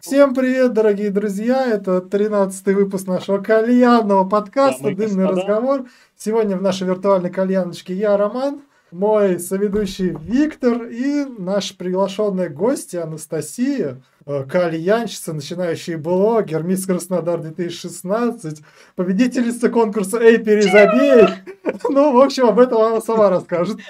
Всем привет, дорогие друзья! Это 13-й выпуск нашего кальянного подкаста Дамы и «Дымный господа. разговор». Сегодня в нашей виртуальной кальяночке я, Роман, мой соведущий Виктор и наш приглашенная гостья Анастасия, э, кальянщица, начинающий блогер, мисс Краснодар 2016, победительница конкурса «Эй, перезабей!» Ну, в общем, об этом она сама расскажет.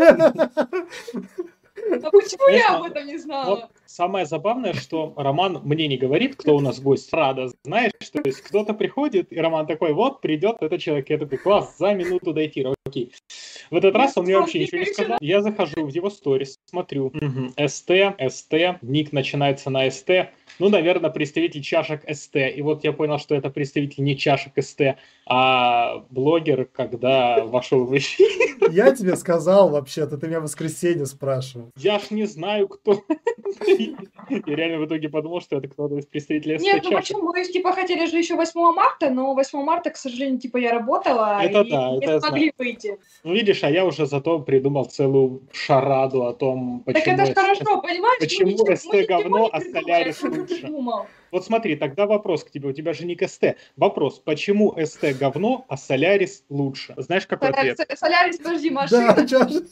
А почему я об этом не знала? Самое забавное, что Роман мне не говорит, кто у нас гость. Рада, знаешь, что то есть кто-то приходит, и Роман такой, вот, придет этот человек. Я такой, класс, за минуту дойти, окей. В этот раз он мне вообще ничего не сказал. Я захожу в его сторис, смотрю, СТ, СТ, ник начинается на СТ. Ну, наверное, представитель чашек СТ. И вот я понял, что это представитель не чашек СТ, а блогер, когда вошел в эфир. Я тебе сказал вообще-то, ты меня в воскресенье спрашивал. Я ж не знаю, кто. И реально в итоге подумал, что это кто-то из представителей СТ Нет, ну почему? Мы, типа, хотели же еще 8 марта, но 8 марта, к сожалению, типа, я работала, Это и да, не это я смогли выйти. Ну, видишь, а я уже зато придумал целую шараду о том, Так почему... это ж СТ. хорошо, понимаешь? Ну, почему СТ говно, а Солярис лучше? Вот смотри, тогда вопрос к тебе, у тебя же ник СТ. Вопрос, почему СТ говно, а Солярис лучше? Знаешь, какой ответ? Солярис, подожди, Да, машина. чаша.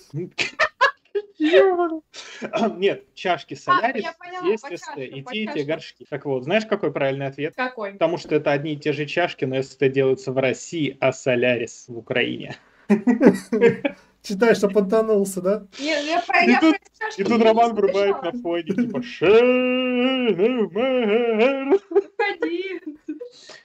Нет, чашки А, Солярис поняла, есть СТ, и те, и те горшки. Так вот, знаешь, какой правильный ответ? Какой? Потому что это одни и те же чашки, но СТ делаются в России, а Солярис в Украине. Читай, что понтанулся, да? Не, ну, я про- И я тут- И тут Роман врубает на фоне, типа «Шенемер». Ходи.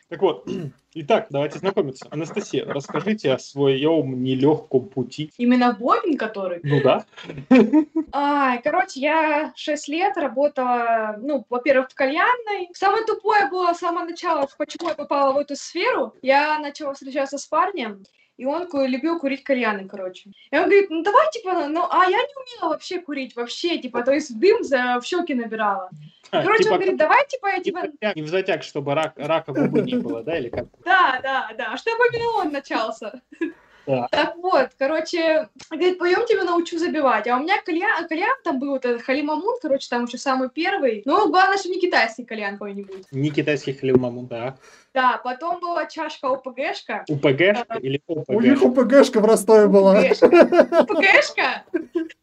Так вот, итак, давайте знакомиться. Анастасия, расскажите о своем нелегком пути. Именно блогинг, который? Ну да. Ай, короче, я 6 лет работала, ну, во-первых, в кальянной. Самое тупое было с самого начала, почему я попала в эту сферу. Я начала встречаться с парнем, и он любил курить кальяны, короче. И он говорит, ну давай, типа, ну, а я не умела вообще курить, вообще, типа, то есть дым за, в щеки набирала. Короче, Типа он говорит, давай, типа, я затяг- не в затяг, чтобы рак, рака губы не было, да, или как? Да, да, да, чтобы миллион начался. Да. Так вот, короче, говорит, пойдем тебя научу забивать. А у меня кальян, кальян там был, вот этот халимамун, короче, там еще самый первый. Ну, главное, что не китайский кальян какой-нибудь. Не китайский хлеб да. Да, потом была чашка ОПГшка. УПГ или У них ОПГ? УПГшка в Ростове была. ОПГшка?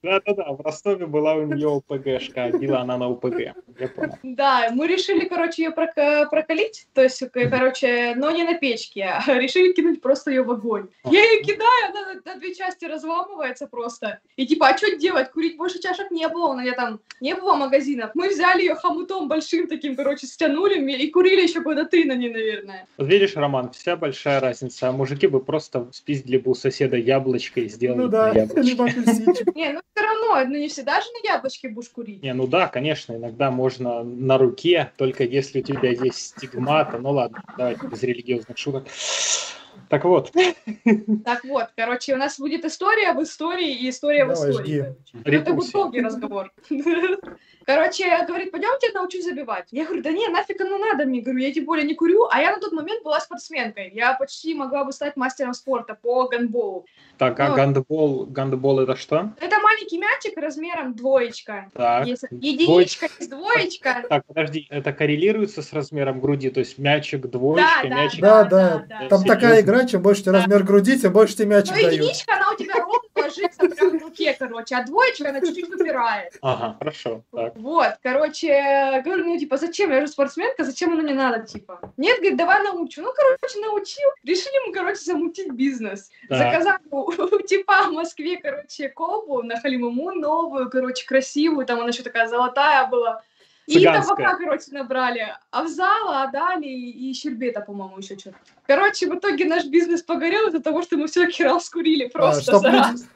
Да-да-да, в Ростове была у нее ОПГшка, била она на УПГ. Я понял. Да, мы решили, короче, ее прокалить, то есть, к- короче, но не на печке, а решили кинуть просто ее в огонь. Я ее кидаю, она на, на две части разламывается просто. И типа, а что делать? Курить больше чашек не было, у меня там не было магазинов. Мы взяли ее хомутом большим таким, короче, стянули и курили еще года три на ней, наверное. Вот видишь, Роман, вся большая разница. А мужики бы просто спиздили бы у соседа яблочко и сделали Ну на да, яблочко. Не, ну все равно, ну не всегда же на яблочке будешь курить. Не, ну да, конечно, иногда можно на руке, только если у тебя есть стигмата. Ну ладно, давайте без религиозных шуток. Так вот, Так вот, короче, у нас будет история в истории и история в Давай, истории. жги. короче. Ну, Это будет долгий разговор. Короче, говорит, пойдемте научу забивать. Я говорю, да не, нафиг оно надо мне. Говорю, я тем более не курю. А я на тот момент была спортсменкой. Я почти могла бы стать мастером спорта по гандболу. так, а гандбол, гандбол это что? Это маленький мячик размером двоечка. Так, Есть единичка, есть двоечка. так, подожди, это коррелируется с размером груди, то есть мячик двоечка, Да, да, мячик... Да, Да, да. да, Там такая игра, чем больше тебе Да. размер груди, тем больше тебе мячик Ну, дают. единичка, она у тебя ровно ложится прям в руке, короче, а двоечка, она чуть-чуть выпирает. Ага, хорошо, так. Вот, короче, говорю, ну, типа, зачем? Я же спортсменка, зачем оно мне надо, типа? Нет, говорит, давай научу. Ну, короче, научил. Решили мы, короче, замутить бизнес. Так. Заказали у, у типа в Москве, короче, колбу на Халимаму новую, короче, красивую, там она еще такая золотая была. И Цыганская. табака, короче, набрали. А в зала отдали и, и щербета, по-моему, еще что-то. Короче, в итоге наш бизнес погорел из-за того, что мы все раз курили просто чтоб за раз.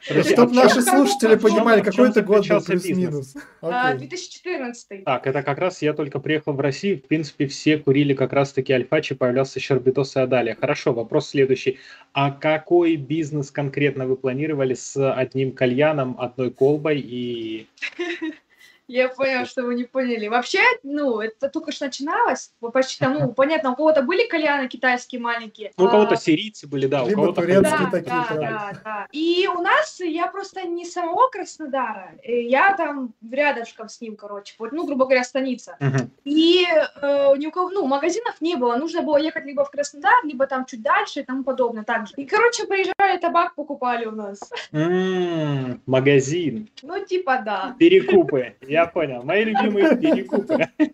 Чтоб а наши слушатели понимали, какой это год был плюс-минус. А, Окей. 2014. Так, это как раз я только приехал в Россию, в принципе, все курили как раз-таки альфачи, появлялся Щербетос и Адалия. Хорошо, вопрос следующий. А какой бизнес конкретно вы планировали с одним кальяном, одной колбой и... Я поняла, что вы не поняли. Вообще, ну, это только что начиналось. Почти там, ну, понятно, у кого-то были кальяны китайские маленькие. Ну, у кого-то а, сирийцы были, да, у Либо кого-то турецкие да, такие да, да, да. И у нас, я просто не самого Краснодара, я там рядышком с ним, короче, вот, ну, грубо говоря, станица. Мгм. И э, ни у кого, ну, магазинов не было, нужно было ехать либо в Краснодар, либо там чуть дальше и тому подобное, так же. И, короче, приезжали, табак покупали у нас. М, Магазин. Ну, типа, да. Перекупы. Я понял. Мои любимые перекупы.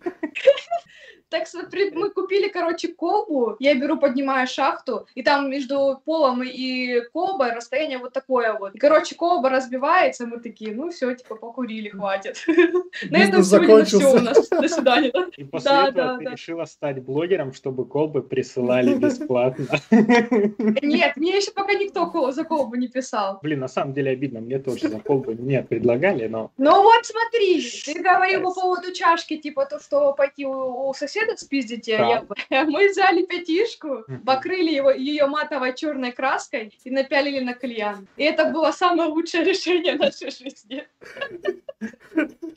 Так смотри, мы купили, короче, колбу, я беру, поднимаю шахту, и там между полом и колбой расстояние вот такое вот. И, короче, колба разбивается, мы такие, ну все, типа, покурили, хватит. На этом сегодня все у нас. До свидания. И после Да, этого да, ты решила стать блогером, чтобы колбы присылали бесплатно. Нет, мне еще пока никто за колбу не писал. Блин, на самом деле обидно, мне тоже за колбы не предлагали, но Ну вот смотри, ты говорил по поводу чашки, типа то, что пойти у, у соседа спиздить, э, Да. я- мы взяли пятишку, покрыли его, ее матовой черной краской и напялили на кальян. И это было самое лучшее решение нашей жизни.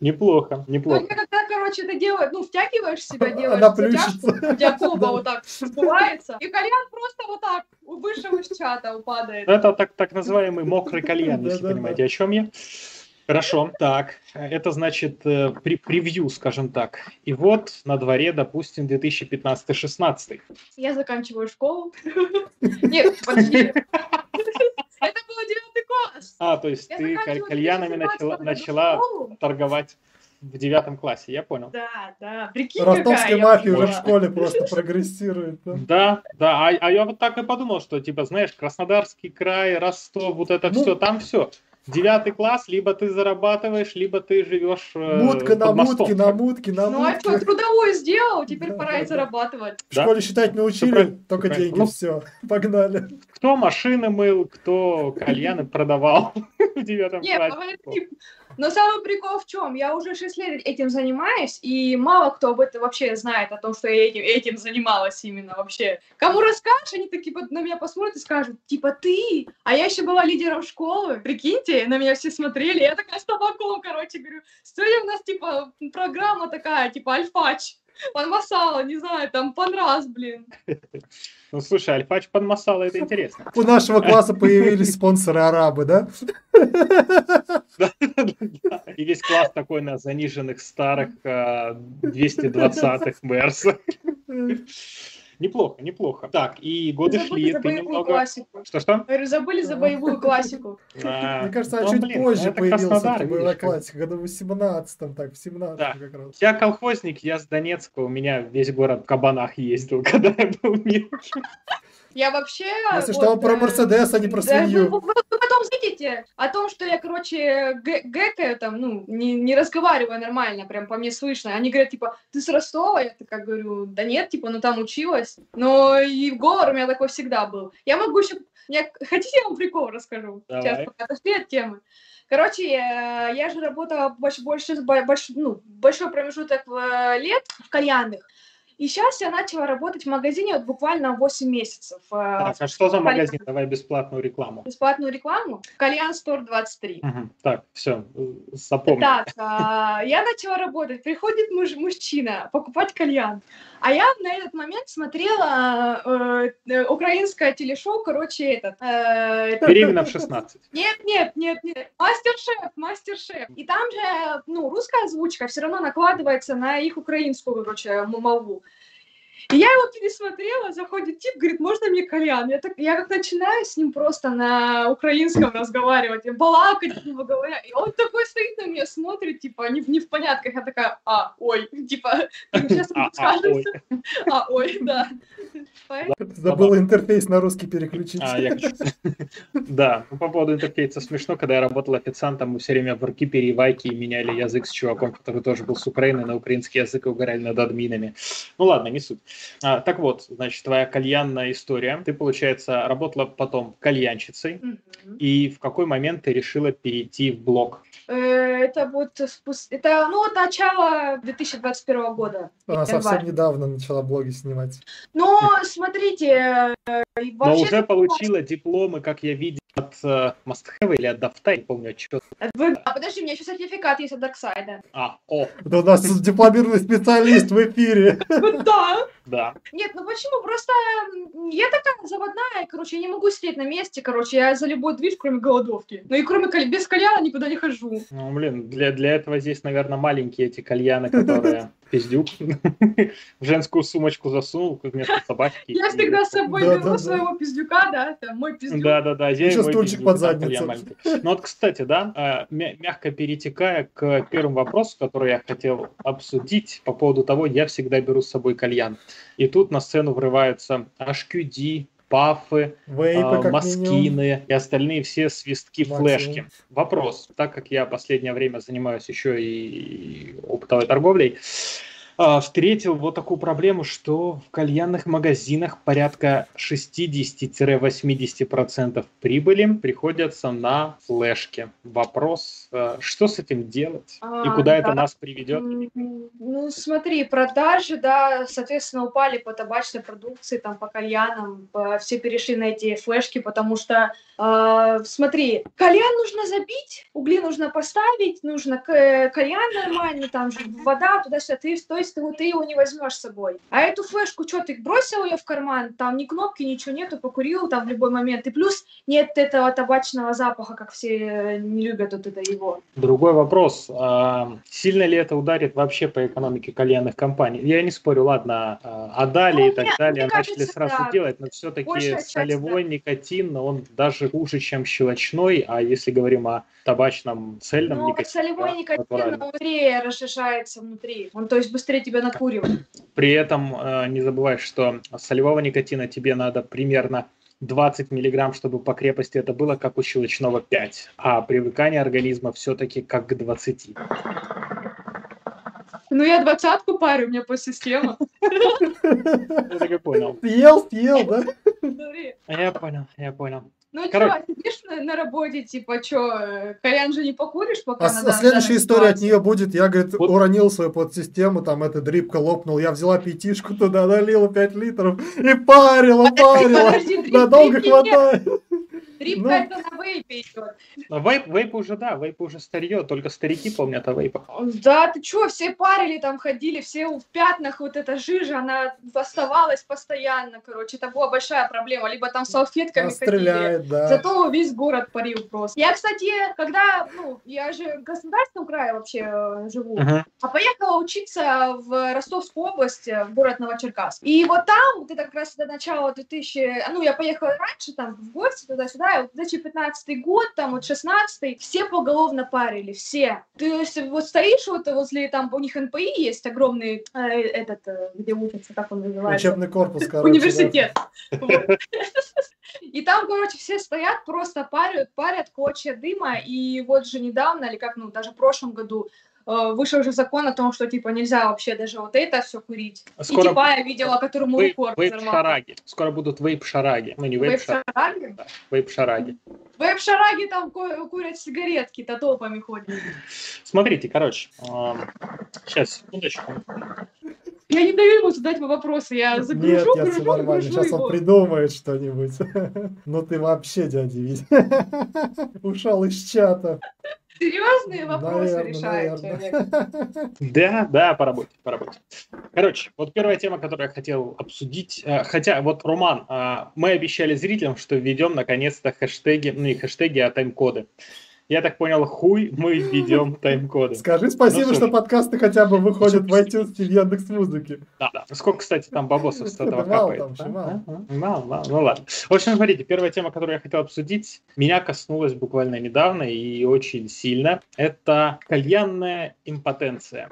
неплохо, неплохо. Только когда, короче, это делаешь, ну, втягиваешь себя, делаешь Она плющится. у тебя колба вот так сбывается, и кальян просто вот так вышел из чата упадает. Это так, так называемый мокрый кальян, если понимаете, о чем я. Хорошо, так, это значит э, при, превью, скажем так. И вот на дворе, допустим, 2015-16. Я заканчиваю школу. Нет, подожди. Это был девятый класс. А, то есть ты кальянами 2017 начала, торговать в девятом классе, я понял. Да, да, прикинь, Ростовская мафия уже в школе просто прогрессирует. да. Да, да, а, а я вот так и подумал, что, типа, знаешь, Краснодарский край, Ростов, вот это Ну. все, там все. Девятый класс, либо ты зарабатываешь, либо ты живешь э, Мутка на мутке, на мутке, на Ну, а что, мутке. трудовую сделал, теперь Да, пора да, и зарабатывать. В Да. школе считать научили, правильно, только правильно. деньги, Ну. все, погнали. Кто машины мыл, кто кальяны продавал в девятом Нет, классе. Но самый прикол в чем? Я уже 6 лет этим занимаюсь, и мало кто об этом вообще знает, о том, что я этим, этим занималась именно вообще. Кому расскажешь, они такие на меня посмотрят и скажут, типа, ты? А я еще была лидером школы, прикиньте, на меня все смотрели, я такая с табаком, короче, говорю, сегодня у нас, типа, программа такая, типа, альфач. Пан Масала, не знаю, там пан раз, блин. Ну, слушай, альфач под масала, это интересно. У нашего класса появились спонсоры арабы, да? И весь класс такой на заниженных старых э, 220-х Мерс. Неплохо, неплохо. Так, и годы Забыли шли, за ты боевую немного... классику. Что-что? Говорю, забыли за боевую классику. А, Мне кажется, она ну, чуть позже Краснодар, эта боевая классика, году в 18-м, так, в 17-м Да. как раз. Я колхозник, я с Донецка, у меня весь город в кабанах ездил, когда я был мелкий. Я вообще... Если вот, что, он про э, Мерседес, а не про Да, вы, свинью. вы- вы потом видите о том, что я, короче, гэ- гэкаю там, ну, не, не разговариваю нормально, прям по мне слышно. Они говорят, типа, ты с Ростова? Я такая говорю, да нет, типа, ну там училась. Но и говор у меня такой всегда был. Я могу еще... Я... Хотите, я вам прикол расскажу? Давай. Сейчас, пока отошли от темы. Короче, я, я же работала больш, больше, больш, ну, большой промежуток лет в кальянных. И сейчас я начала работать в магазине вот буквально 8 месяцев. э, Так, а что за магазин? Давай бесплатную рекламу. бесплатную рекламу. Кальян Стор 23. Мгм. Так, все, запомни. Так, а, я начала работать. Приходит муж, мужчина покупать кальян. А я на этот момент смотрела э, э, украинское телешоу, короче, этот... э, Беременна в 16. Нет, нет, нет, нет. Мастер-шеф, мастер-шеф. И там же, ну, русская озвучка все равно накладывается на их украинскую, короче, молву. И я его пересмотрела, заходит тип, говорит, можно мне кальян? Я, так, я как начинаю с ним просто на украинском разговаривать, балакать, грубо говоря, и он такой стоит на меня, смотрит, типа, не, в- не в понятках, я такая, а, ой, типа, сейчас а, скажешь, а, ой, да. Забыл интерфейс на русский переключить. А, я Да, ну, по поводу интерфейса смешно, когда я работал официантом, мы все время в Аркипере и Вайке меняли язык с чуваком, который тоже был с Украины, на украинский язык и угорали над админами. Ну ладно, не суть. А, так вот, значит, твоя кальянная история. Ты, получается, работала потом кальянщицей, и в какой момент ты решила перейти в блог? Э, Это вот спус- это ну от начала 2021 года. Она совсем недавно начала блоги снимать. Но смотрите, э, и Но вообще уже получила дипломы, как я видел, от э, Must Have или от Дафта, не помню, что. Вы- А подожди, у меня еще сертификат есть от Дарксайда. А, о, Это у нас дипломированный специалист в эфире. Да. да. Нет, ну почему? Просто я такая заводная, короче, я не могу сидеть на месте, короче, я за любой движ, кроме голодовки. Ну и кроме без кальяна никуда не хожу. Ну, блин, для, для этого здесь, наверное, маленькие эти кальяны, которые пиздюк в женскую сумочку засунул вместо собачки. Я всегда с собой Да, беру да, да. своего пиздюка, да, это мой пиздюк. Да, да, да. Я Еще мой стульчик под задницу. Ну вот, кстати, да, э, мя- мягко перетекая к первому вопросу, который я хотел обсудить по поводу того, я всегда беру с собой кальян. И тут на сцену врываются HQD, пафы, Вейпы, а, как минимум. маскины и остальные все свистки, Максимум. флешки. Вопрос, так как я последнее время занимаюсь еще и оптовой торговлей, встретил вот такую проблему, что в кальянных магазинах порядка 60-80% прибыли приходятся на флешки. Вопрос, э, что с этим делать и А, куда это да. нас приведет? Ну, смотри, продажи, да, соответственно, упали по табачной продукции, там, по кальянам, все перешли на эти флешки, потому что, э, смотри, кальян нужно забить, угли нужно поставить, нужно кальян нормальный, там же вода, туда-сюда, ты, то есть ты, его не возьмешь с собой. А эту флешку, что, ты бросил ее в карман, там ни кнопки, ничего нету, покурил там в любой момент, и плюс нет этого табачного запаха, как все э, не любят вот это его. Другой вопрос. а, Сильно ли это ударит вообще по экономике кальянных компаний? Я не спорю, ладно, а, отдали Ну, и так нет, далее, начали кажется, сразу да. делать, но все-таки Большая часть, солевой никотин, он даже хуже, чем щелочной, а если говорим о табачном цельном Ну, никотине, солевой да, никотин он быстрее расширяется внутри. Он, то есть, быстрее тебя накуривает. При этом э, не забывай, что солевого никотина тебе надо примерно 20 миллиграмм, чтобы по крепости это было как у щелочного 5, а привыкание организма все-таки как к 20. Ну, я двадцатку парю, у меня по система. Я так и понял. Съел, съел, да? Я понял, я понял. Ну, Короче. чё, сидишь на, на работе, типа, чё, кальян же не покуришь, пока А, надо а следующая история от нее будет, я, говорит, Вот. уронил свою подсистему, там эта дрипка лопнул, я взяла пятишку туда, налила 5 литров и парила, парила. Подожди, дрип- Надолго нет, Дрипка Ну. это на вейпе идет. Вейп, вейп уже, да, вейп уже старье, только старики помнят о вейпах. Да, ты чё, все парили там, ходили, все в пятнах, вот эта жижа, она оставалась постоянно, короче, это была большая проблема. Либо там салфетками Она ходили. стреляет, да. Зато весь город парил просто. Я, кстати, когда, ну, я же в Краснодарском крае вообще э, живу, а поехала учиться в Ростовскую область, э, в город Новочеркасск. И вот там, вот это как раз до начала 2000... а, Ну, я поехала раньше, там, в гости туда-сюда, вот 2015 год, там, вот 16 все поголовно парили, все. То есть вот стоишь вот возле, там, у них НПИ есть огромный, э, этот, э, где учатся, как он называется? Учебный корпус, короче. Университет. И там, короче, все стоят, просто парят, парят клочья дыма. И вот же недавно, или как, ну, даже в прошлом году, вышел же закон о том, что, типа, нельзя вообще даже вот это все курить. И Скоро типа я видела, которому вейп, рекорд взорвал. вейп-шараги. Скоро будут вейп-шараги. Ну, не вейп-шараги, Вейп-шараги? вейп-шараги. Вейп-шараги там ку- курят сигаретки-то толпами ходят. Смотрите, короче, сейчас, секундочку. Я не даю ему задать мне вопросы, я Нет, загружу, нет, все гружу, нормально. гружу Сейчас его. он придумает что-нибудь. Ну ты вообще, дядя Витя. Ушел из чата. Серьезные вопросы Наверно, решает наверно. человек. Да, да, по работе, по работе. Короче, вот первая тема, которую я хотел обсудить. э, Хотя, вот, Роман, э, мы обещали зрителям, что введем наконец-то хэштеги, ну не хэштеги, а тайм-коды. Я так понял, хуй мы введем тайм-коды. Скажи спасибо, Ну, что подкасты хотя бы выходят в iTunes и в Яндекс Музыке. Да, да. Сколько, кстати, там бабосов с этого капает? Мало, мало. Ну ладно. В общем, смотрите, первая тема, которую я хотел обсудить, меня коснулась буквально недавно и очень сильно. Это кальянная импотенция.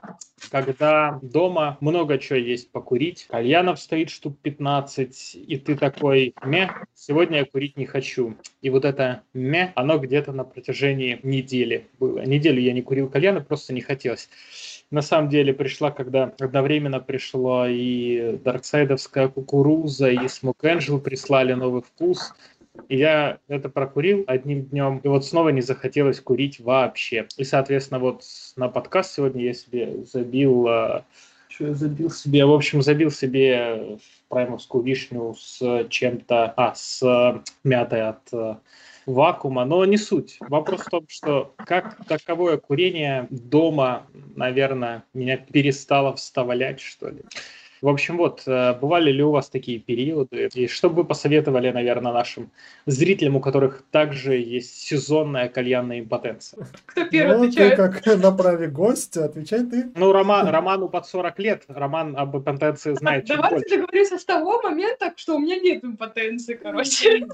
Когда дома много чего есть покурить, кальянов стоит штук 15, и ты такой, ме, сегодня я курить не хочу. И вот это ме, оно где-то на протяжении недели было. Неделю я не курил кальяны, просто не хотелось на самом деле пришла, когда одновременно пришла и дарксайдовская кукуруза, и Smoke Angel прислали новый вкус. И я это прокурил одним днем, и вот снова не захотелось курить вообще. И, соответственно, вот на подкаст сегодня я себе забил... а, Что я забил себе? В общем, забил себе праймовскую вишню с чем-то... А, с а, мятой от а, вакуума, но не суть. Вопрос в том, что как таковое курение дома, наверное, меня перестало вставлять, что ли. В общем, вот, э, бывали ли у вас такие периоды? И что бы вы посоветовали, наверное, нашим зрителям, у которых также есть сезонная кальянная импотенция? Кто первый Ну, ты отвечает? как на праве гостя, отвечай ты. Ну, Роман, Роману под 40 лет, Роман об импотенции знает чуть Давайте больше. договоримся с того момента, что у меня нет импотенции, короче.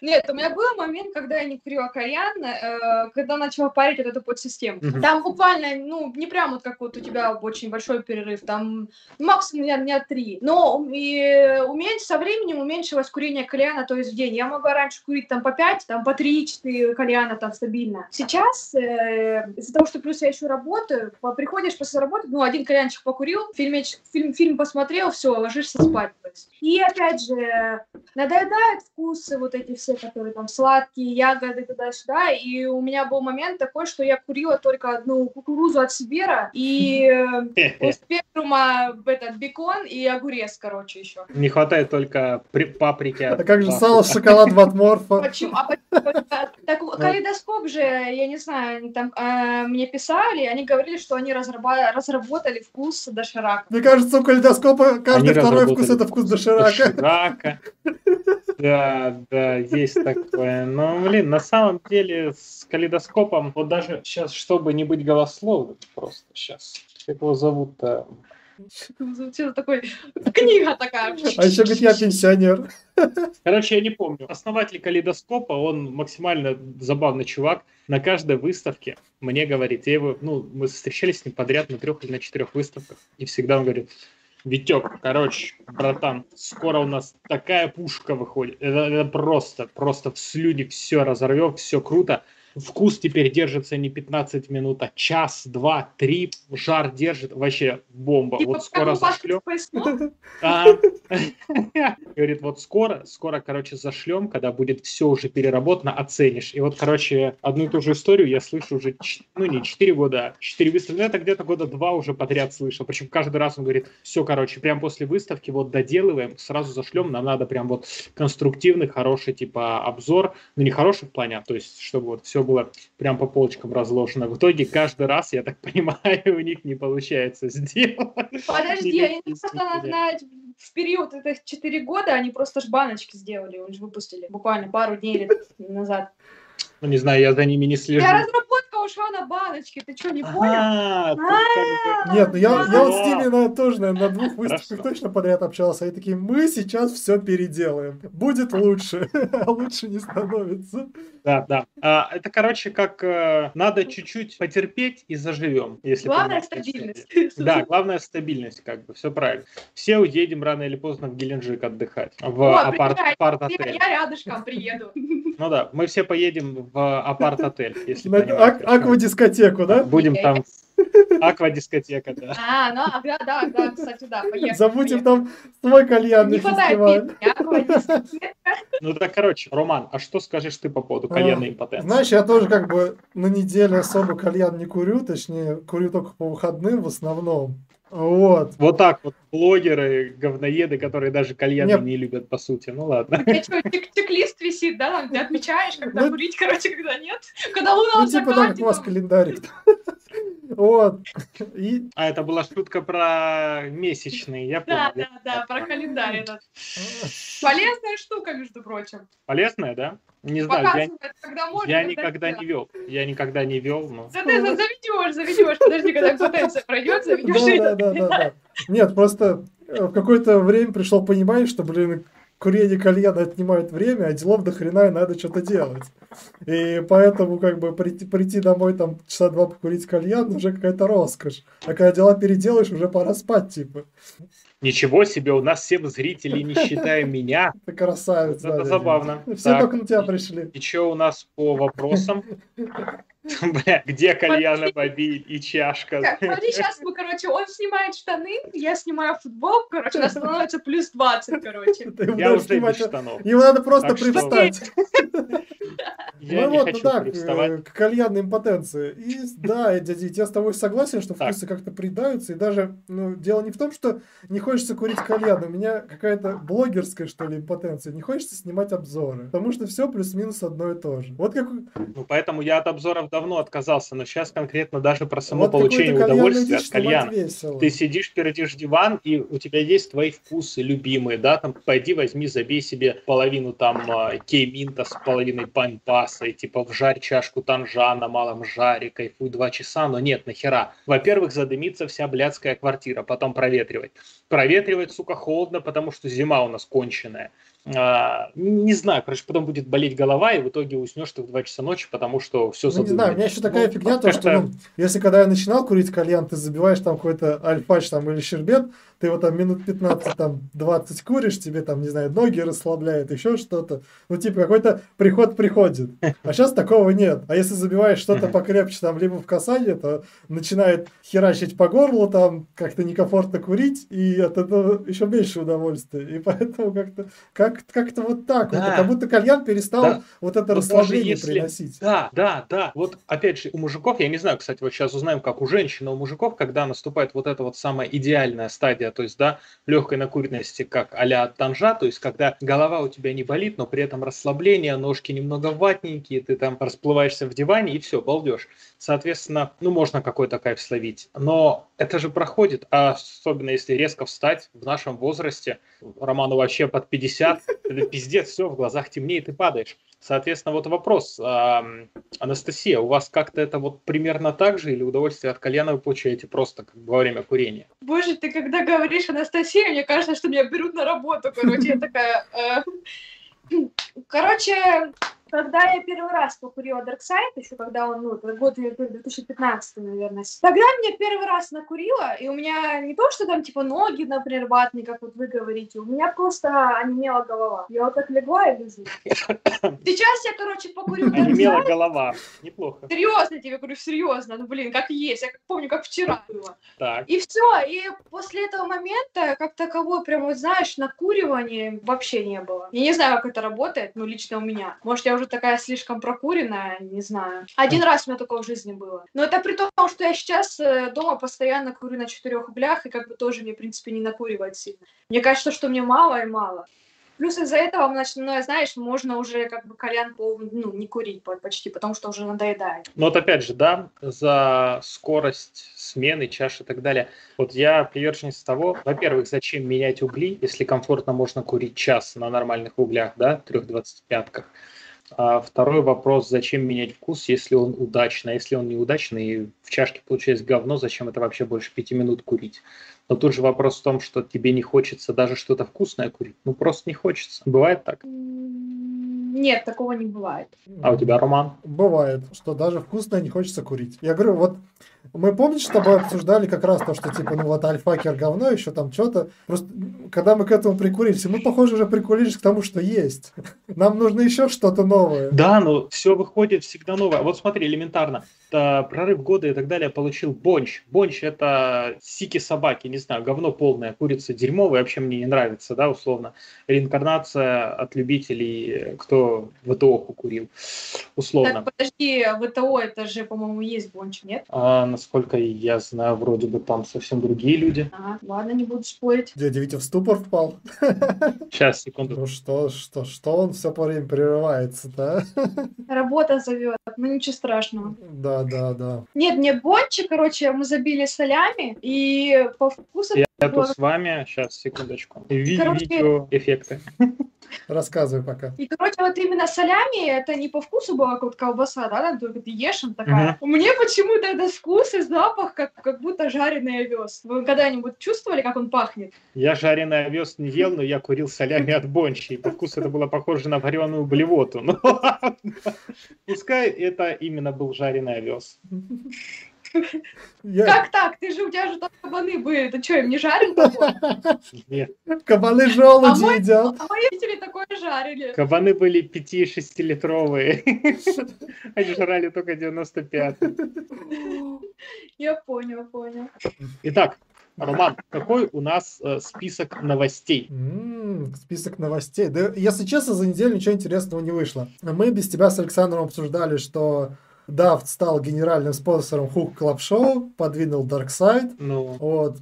Нет, у меня был момент, когда я не курила кальян, э, когда начала парить вот эту подсистему. Там буквально, ну, не прям вот как вот у тебя очень большой перерыв, там максимум дня, дня три. Но и уменьш... со временем уменьшилось курение кальяна, то есть в день. Я могла раньше курить там по 5, там по 3-4 кальяна там стабильно. Сейчас э, из-за того, что плюс я еще работаю, приходишь после работы, ну, один кальянчик покурил, фильмеч- фильм, фильм посмотрел, все, ложишься спать. И опять же, надоедают вкусы вот эти все, которые там сладкие, ягоды туда-сюда. И у меня был момент такой, что я курила только одну кукурузу от Сибира и э, спектрума этот бекон и огурец, короче, еще. Не хватает только при- паприки. А как же сало, шоколад, ватморфа? Почему? А почему? Так, калейдоскоп же, я не знаю, они там э, мне писали, они говорили, что они разраба- разработали вкус доширака. Мне кажется, у калейдоскопа каждый Они второй вкус разработали это вкус доширака. Доширака. Да, да, есть такое. Но, блин, на самом деле с калейдоскопом, вот даже сейчас, чтобы не быть голословным, просто сейчас, как его зовут-то? Что такой? Книга такая. А еще говорит, я пенсионер. Короче, я не помню. Основатель калейдоскопа, он максимально забавный чувак. На каждой выставке мне говорит, я его, ну, мы встречались с ним подряд на трех или на четырех выставках, и всегда он говорит, Витек, короче, братан, скоро у нас такая пушка выходит. Это, это просто, просто в слюне все разорвем, все круто. Вкус теперь держится не 15 минут, а час, два, три. Жар держит. Вообще бомба. Типа, вот скоро зашлем. Говорит, вот скоро, скоро, короче, зашлем, когда будет все уже переработано, оценишь. И вот, короче, одну и ту же историю я слышу уже, ну, не 4 года, а 4 выставки, ну, это где-то года два уже подряд слышал. Причем каждый раз он говорит, все, короче, прям после выставки вот доделываем, сразу зашлем, нам надо прям вот конструктивный, хороший, типа, обзор, ну, не хороший в плане, а то есть, чтобы вот все было прям по полочкам разложено. В итоге каждый раз, я так понимаю, у них не получается сделать. Подожди, они просто на, в период этих 4 года они просто ж баночки сделали, они же выпустили буквально пару дней назад. Ну, не знаю, я за ними не слежу. Вся разработка ушла на баночки, ты что, не понял? А, Нет, ну я, я вот с ними на, тоже наверное, на двух выставках точно подряд общался. Они такие, мы сейчас все переделаем. Будет лучше. А лучше не становится. Да, да. А, это, короче, как э, надо чуть-чуть потерпеть и заживем. Если Главное стабильность. Да, главная стабильность, как бы, все правильно. Все уедем рано или поздно в Геленджик отдыхать. В апарт-отель. Я рядышком приеду. Ну да, мы все поедем в апарт-отель, если понимаете. Аквадискотеку, да? Будем там аквадискотека, да. А, ну, ага, да, да, кстати, да, поехали. Забудем там свой кальянный Не фестиваль. а. Ну да, короче, Роман, а что скажешь ты по поводу кальянной импотенции? Знаешь, я тоже как бы на неделе особо кальян не курю, точнее, курю только по выходным в основном. Вот. Вот так вот блогеры, говноеды, которые даже кальяны Нет. не любят, по сути. Ну ладно. Чек- чек-лист висит, да, там ты отмечаешь, когда Ну, курить, короче, когда нет? Когда луна Ну, типа, да, у вас календарик. Вот. И А это была шутка про месячные, я понял. Да, да, да, про календарь этот. Полезная штука, между прочим. Полезная, да? Не знаю, я, когда можно. я когда никогда нельзя. не вел. Я никогда не вел, но... Заведешь, заведешь. Подожди, когда импотенция пройдет, заведешь. да, да, да, да. Нет, просто э, в какое-то время пришло понимание, что, блин, курение кальяна отнимает время, а делов до хрена и надо что-то делать. И поэтому как бы прийти, прийти домой там часа два покурить кальян уже какая-то роскошь. А когда дела переделаешь, уже пора спать, типа. Ничего себе, у нас 7 зрителей, не считая меня. Ты красавец. Это забавно. Все только на тебя пришли. И что у нас по вопросам? Бля, где кальяна бобиль и чашка? Так, Смотри, сейчас мы, короче, он снимает штаны, я снимаю футболку, короче, у нас становится плюс 20, короче. Я уже без снимать- штанов. Его надо просто привстать. Я ну не вот, ну так, приставать. э, к кальянной импотенции. И да, дядя я с тобой согласен, что вкусы как-то придаются. И даже, ну, дело не в том, что не хочется курить кальян. У меня какая-то блогерская, что ли, импотенция. Не хочется снимать обзоры. Потому что все плюс-минус одно и то же. Вот как Ну, поэтому я от обзоров давно отказался, но сейчас конкретно даже про само вот получение удовольствия от кальяна. весело. Ты сидишь, пердишь диван, и у тебя есть твои вкусы любимые, да, там, пойди возьми, забей себе половину там а, кейминта с половиной пампаса, и типа вжарь чашку танжа на малом жаре, кайфуй два часа, но нет, нахера. Во-первых, задымится вся блядская квартира, потом проветривать. Проветривать, сука, холодно, потому что зима у нас конченая. А, не знаю, короче, потом будет болеть голова, и в итоге уснешь ты в 2 часа ночи, потому что все Ну, не знаю, у меня еще такая фигня, то, что, как-то- ну, если когда я начинал курить кальян, ты забиваешь там какой-то альфач там или щербет, ты его там минут 15, там 20 куришь, тебе там, не знаю, ноги расслабляет, еще что-то. Ну, типа, какой-то приход приходит. А сейчас такого нет. А если забиваешь что-то покрепче, там, либо в касание, то начинает херачить по горлу, там, как-то некомфортно курить, и от этого еще меньше удовольствия. И поэтому как-то как, как-то вот так. вот. Да. Как будто кальян перестал Да. вот это Вот расслабление если- приносить. Да, да, да. Вот опять же, у мужиков, я не знаю, кстати, вот сейчас узнаем, как у женщин, но у мужиков, когда наступает вот эта вот самая идеальная стадия, то есть, да, легкой накуренности, как а-ля танжа, то есть, когда голова у тебя не болит, но при этом расслабление, ножки немного ватненькие, ты там расплываешься в диване и все, балдеж. Соответственно, ну, можно какой-то кайф словить. Но это же проходит, а особенно если резко встать в нашем возрасте, Роману вообще под 50, это пиздец, все, в глазах темнеет и падаешь. Соответственно, вот вопрос, Анастасия, у вас как-то это вот примерно так же или удовольствие от кальяна вы получаете просто как во время курения? Боже, ты когда говоришь Анастасия, мне кажется, что меня берут на работу, короче, я такая... э, Короче, когда я первый раз покурила Dark Side, еще когда он, ну, это год 2015, наверное, тогда меня первый раз накурила, и у меня не то, что там, типа, ноги, например, ватные, как вот вы говорите, у меня просто онемела голова. Я вот так легла и лежу. Сейчас я, короче, покурю Dark Онемела голова. Неплохо. Серьезно тебе говорю, серьезно, ну блин, как есть, я помню, как вчера было. Так. И все, и после этого момента, как таковой, прям вот знаешь, накуривания вообще не было. Я не знаю, как это работает, ну, лично у меня. Может, я уже такая слишком прокуренная, не знаю. Один раз у меня такое в жизни было. Но это при том, что я сейчас э, дома постоянно курю на четырех углях, и как бы тоже мне, в принципе, не накуривать сильно. Мне кажется, что мне мало и мало. Плюс из-за этого, значит, ну, знаешь, можно уже как бы кальян пол- ну, не курить по- почти, потому что уже надоедает. Но вот опять же, да, за скорость смены, чаш и так далее. Вот я приверженец того, во-первых, зачем менять угли, если комфортно можно курить час на нормальных углях, да, трех двадцать пятках. А второй вопрос, зачем менять вкус, если он удачный, а если он неудачный, и в чашке получается говно, зачем это вообще больше пяти минут курить? Но тут же вопрос в том, что тебе не хочется даже что-то вкусное курить, ну просто не хочется. Бывает так? Нет, такого не бывает. А у тебя, Роман? Бывает, что даже вкусное не хочется курить. Я говорю, вот мы, помнишь, с тобой обсуждали как раз то, что типа, ну вот альфакер говно, еще там что-то. Просто когда мы к этому прикурились, мы, похоже, уже прикурились к тому, что есть. Нам нужно еще что-то новое. Да, но все выходит всегда новое. Вот смотри, элементарно. Это прорыв года и так далее получил Бонч. Бонч это сики собаки, не знаю, говно полное, курица дерьмовая, вообще мне не нравится, да, условно. Реинкарнация от любителей, кто ВТО курил, условно. Так, подожди, ВТО это же, по-моему, есть бонч, нет? А, насколько я знаю, вроде бы там совсем другие люди. Ага, ладно, не буду спорить. Дядя Витя в ступор впал. Сейчас, секунду. Ну что, что, что он все по время прерывается, да? Работа зовет, ну ничего страшного. Да, да, да. Нет, мне бончик, короче, мы забили солями, и по вкусу... Я тут с вами, сейчас, секундочку. Ви- Короче- Видео эффекты. Рассказывай пока. И, короче, вот именно солями, это не по вкусу была как вот колбаса, да, там только ты ешь, она такая. Мне почему-то этот вкус и запах, как, как будто жареный овес. Вы когда-нибудь чувствовали, как он пахнет? Я жареный овес не ел, но я курил солями от бончи. И по вкусу это было похоже на вареную блевоту. Ну ладно. Пускай это именно был жареный овес. Я... Как так? Ты же, у тебя же там кабаны были, ты что, им не такое? Нет. Кабаны А желуди мой- едят. А мои родители такое жарили. Кабаны были 5-6-литровые. Они жрали только 95. Я понял, понял. Итак, Роман, какой у нас э, список новостей? М, список новостей. Да, если честно, за неделю ничего интересного не вышло. Мы без тебя с Александром обсуждали, что Duft стал генеральным спонсором Hookah Club Show, подвинул Darkside. Ну, Вот.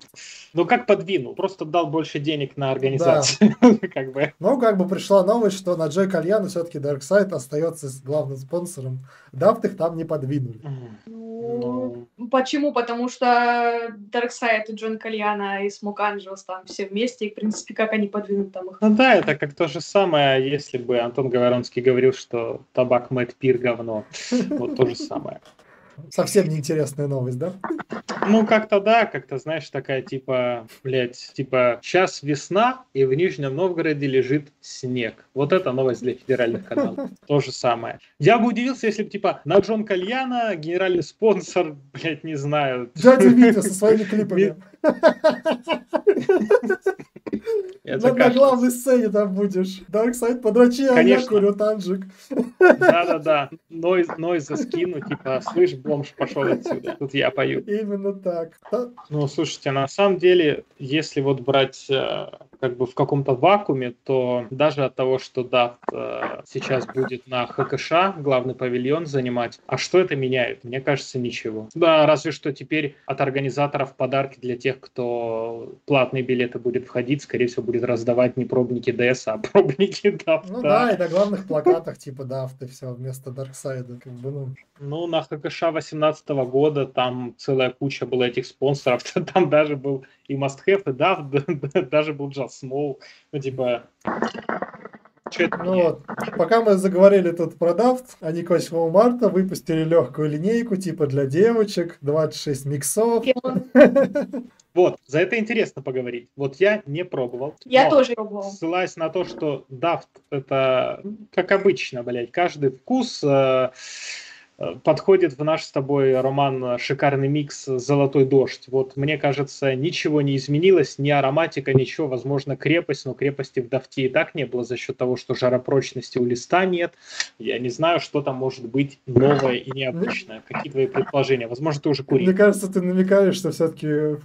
ну как подвинул? Просто дал больше денег на организацию. Как бы. Но как бы пришла новость, что на John Calliano все-таки Darkside остается главным спонсором. Duft их там не подвинули. Ну, почему? Потому что Darkside и John Calliano и Smoke Angels там все вместе, и, в принципе, как они подвинут там их. Ну да, это как то же самое, если бы Антон Говоронский говорил, что табак MattPear говно. Вот то же самое. Совсем неинтересная новость, да? Ну, как-то да, как-то, знаешь, такая типа, блядь, типа, сейчас весна, и в Нижнем Новгороде лежит снег. Вот это новость для федеральных каналов. То же самое. Я бы удивился, если бы, типа, на Джон Кальяна, генеральный спонсор, блядь, не знаю. Дядя Витя со своими клипами. На, на главной сцене там будешь. Дарксайд, подрачи, а я курю танжик. Да-да-да. Нойз, нойз заскину, типа, слышь, бомж, пошел отсюда. Тут я пою. Именно так. Ну, слушайте, на самом деле, если вот брать э, как бы в каком-то вакууме, то даже от того, что Дафт э, сейчас будет на ХКШ, главный павильон занимать, а что это меняет? Мне кажется, ничего. Да, разве что теперь от организаторов подарки для тех, кто платные билеты будет входить, скорее всего, будет раздавать не пробники ДС, а пробники Дафта. Ну да, и на главных плакатах типа Дафт и все вместо Дарксайда. Как бы, ну, Ну, на ХКШ 2018 года там целая куча была этих спонсоров. Там даже был и Must Have, и Daft, даже был Just Small. Ну, типа... Ну вот, пока мы заговорили тут про Дафт, они к 8 марта выпустили легкую линейку типа для девочек, 26 миксов. Вот, за это интересно поговорить. Вот я не пробовал. Я но тоже пробовала. Ссылаясь на то, что Daft это, как обычно, блядь, каждый вкус э, э, подходит в наш с тобой роман «Шикарный микс. Золотой дождь». Вот, мне кажется, ничего не изменилось, ни ароматика, ничего. Возможно, крепость, но крепости в Дафте и так не было за счет того, что жаропрочности у листа нет. Я не знаю, что там может быть новое и необычное. Какие твои предположения? Возможно, ты уже Мне курил. кажется, ты намекаешь, что все-таки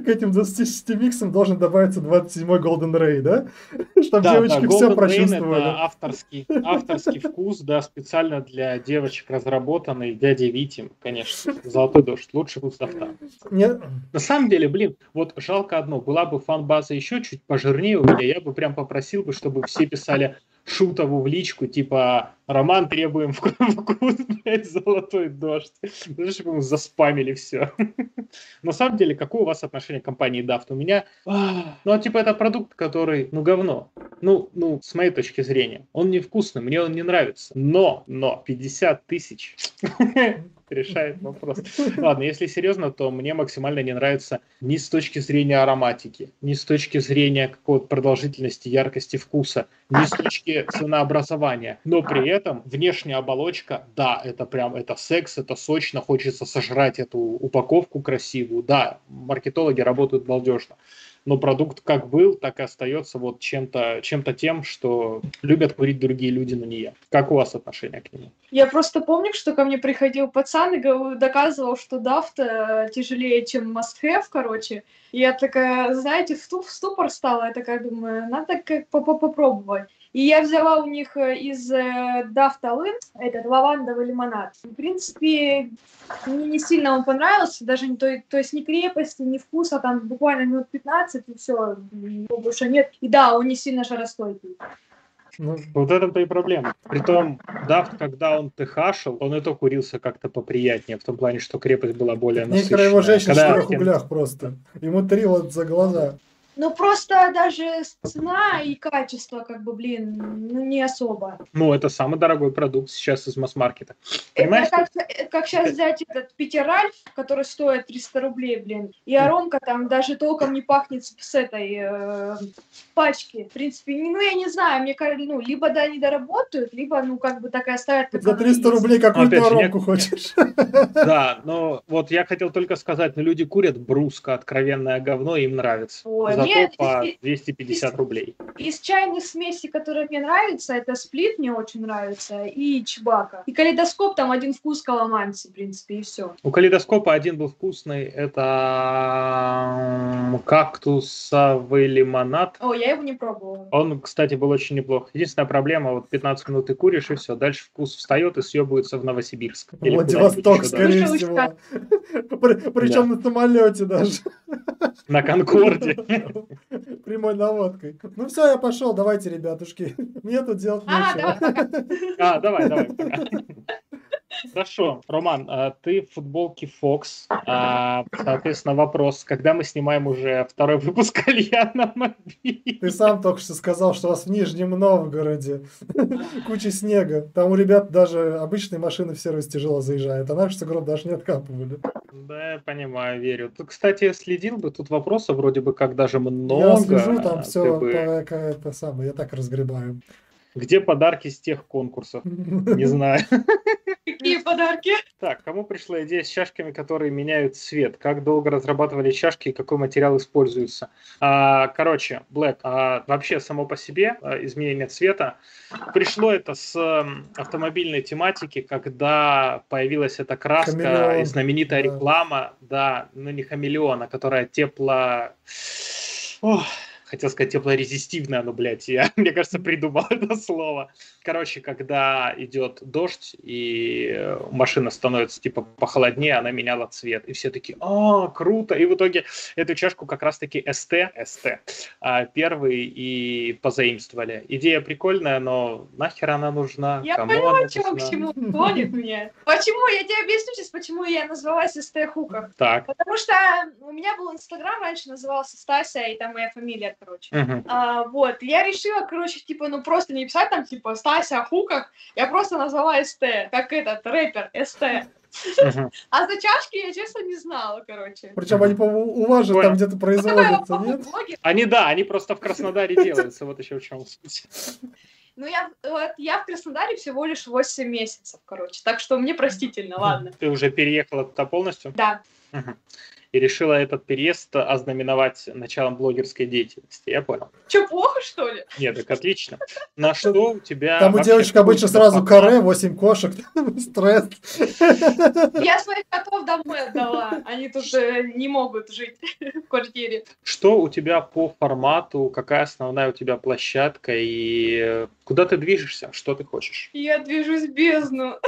к этим 26 миксам должен добавиться 27-й Golden Ray, да? Чтобы Да, девочки да, все Golden Rain прочувствовали. это авторский, авторский вкус, да, специально для девочек разработанный, дядей Вити, конечно. Золотой дождь, лучший вкус Дафта. Не- На самом деле, блин, вот жалко одно, была бы фан-база еще чуть пожирнее у меня, я бы прям попросил бы, чтобы все писали Шутову в личку, типа, Роман, требуем вкус, блядь, золотой дождь. Знаешь, чтобы мы заспамили все. На самом деле, какое у вас отношение к компании Дафт? У меня, а, ну, типа, это продукт, который, ну, говно. Ну, ну, с моей точки зрения. Он невкусный, мне он не нравится. Но, но, 50 тысяч решает вопрос. Ладно, если серьезно, то мне максимально не нравится ни с точки зрения ароматики, ни с точки зрения какой-то продолжительности, яркости вкуса, ни с точки ценообразования. Но при этом внешняя оболочка, да, это прям, это секс, это сочно, хочется сожрать эту упаковку красивую. Да, маркетологи работают балдежно. Но продукт как был, так и остается вот чем-то чем тем, что любят курить другие люди, но не я. Как у вас отношение к нему? Я просто помню, что ко мне приходил пацан и доказывал, что Дафт э, тяжелее, чем Must Have, короче. И я такая, знаете, в, сту- в ступор стала, я такая думаю, надо как по- по- попробовать. И я взяла у них э, из э, Дафт Алын этот лавандовый лимонад. В принципе, мне не сильно он понравился, даже не то, то есть ни крепости, ни вкуса, там буквально минут 15 и все, больше нет. И да, он не сильно жаростойкий. ну, Вот в этом-то и проблема. Притом, Дафт, когда он тхашил, он и то курился как-то поприятнее, в том плане, что крепость была более Некоторые насыщенная. его женщины в Когда- четырех углях просто. Ему три вот за глаза. Ну, просто даже цена и качество, как бы, блин, ну, не особо. Ну, это самый дорогой продукт сейчас из масс-маркета. Понимаешь, Это как, как сейчас взять этот Питер Альф, который стоит 300 рублей, блин, и аромка там даже толком не пахнет с, этой э, пачки. В принципе, ну, я не знаю, мне кажется, ну, либо, да, не доработают, либо, ну, как бы так и оставят. как За оно 300 есть. рублей какую Опять то же, воронку хочешь. Да, но вот я хотел только сказать, ну люди курят бруско, откровенное говно, им нравится. Ой, Нет, по и- 250 рублей. Из чайных смесей, которые мне нравятся, это сплит мне очень нравится и чебака. И калейдоскоп там один вкус каламанси, в принципе, и все. У калейдоскопа один был вкусный, это кактусовый лимонад. О, я его не пробовала. Он, кстати, был очень неплох. Единственная проблема, вот 15 минут ты куришь, и все. Дальше вкус встает и съебывается в Новосибирск. Владивосток, скорее всего. Причем на самолете даже. На Конкорде. Прямой наводкой. Ну все, я пошел. Давайте, ребятушки. Мне тут делать А, нечего. А, давай, давай. Хорошо, Роман, а ты в футболке Fox. А, Соответственно, вопрос, когда мы снимаем уже второй выпуск Кальяна Мобиль? Ты сам только что сказал, что у вас в Нижнем Новгороде куча снега. Там у ребят даже обычные машины в сервис тяжело заезжают, а наши сугроб даже не откапывали. Да, я понимаю, верю. Ты, кстати, следил бы, тут вопросов вроде бы как даже много. Я слежу, там Ты все бы- это самое, я так разгребаю. Где подарки с тех конкурсов? Не знаю. Какие подарки? Так, кому пришла идея с чашками, которые меняют цвет? Как долго разрабатывали чашки и какой материал используется? А, короче, Black, а, вообще само по себе а, изменение цвета пришло это с м, автомобильной тематики, когда появилась эта краска Хамелеон, и знаменитая да. реклама, да, ну не хамелеона, которая тепло... Ох, хотел сказать теплорезистивная, но, блядь, я, мне кажется, придумал это слово. Короче, когда идет дождь, и э, машина становится, типа, похолоднее, она меняла цвет. И все такие, а, круто. И в итоге эту чашку как раз-таки СТ, СТ, а, первый и позаимствовали. Идея прикольная, но нахер она нужна? Я Кому она чего к чему клонит меня. Почему? Я тебе объясню сейчас, почему я назвалась СТ Хуках. Так. Потому что у меня был Инстаграм раньше, назывался Стася, и там моя фамилия, короче. Мгм. А, вот, я решила, короче, типа, ну просто не писать там, типа, Стася Хуках, я просто назвала СТ, как этот рэпер, СТ. А за чашки я, честно, не знала, короче. Причем они, по-моему, у вас же Понял. там где-то производятся, нет? Они, да, они просто в Краснодаре делаются, вот еще в чем суть. Ну, я, вот, я в Краснодаре всего лишь 8 месяцев, короче, так что мне простительно, ладно. Ты уже переехала туда полностью? Да. И решила этот переезд ознаменовать началом блогерской деятельности. Я понял. Че, плохо, что ли? Нет, так отлично. На что у тебя... Там у девочек обычно сразу каре, 8 кошек, стресс. Я своих котов домой отдала, они тут э, не могут жить в квартире. Что у тебя по формату, какая основная у тебя площадка и э, куда ты движешься, что ты хочешь? Я движусь в бездну.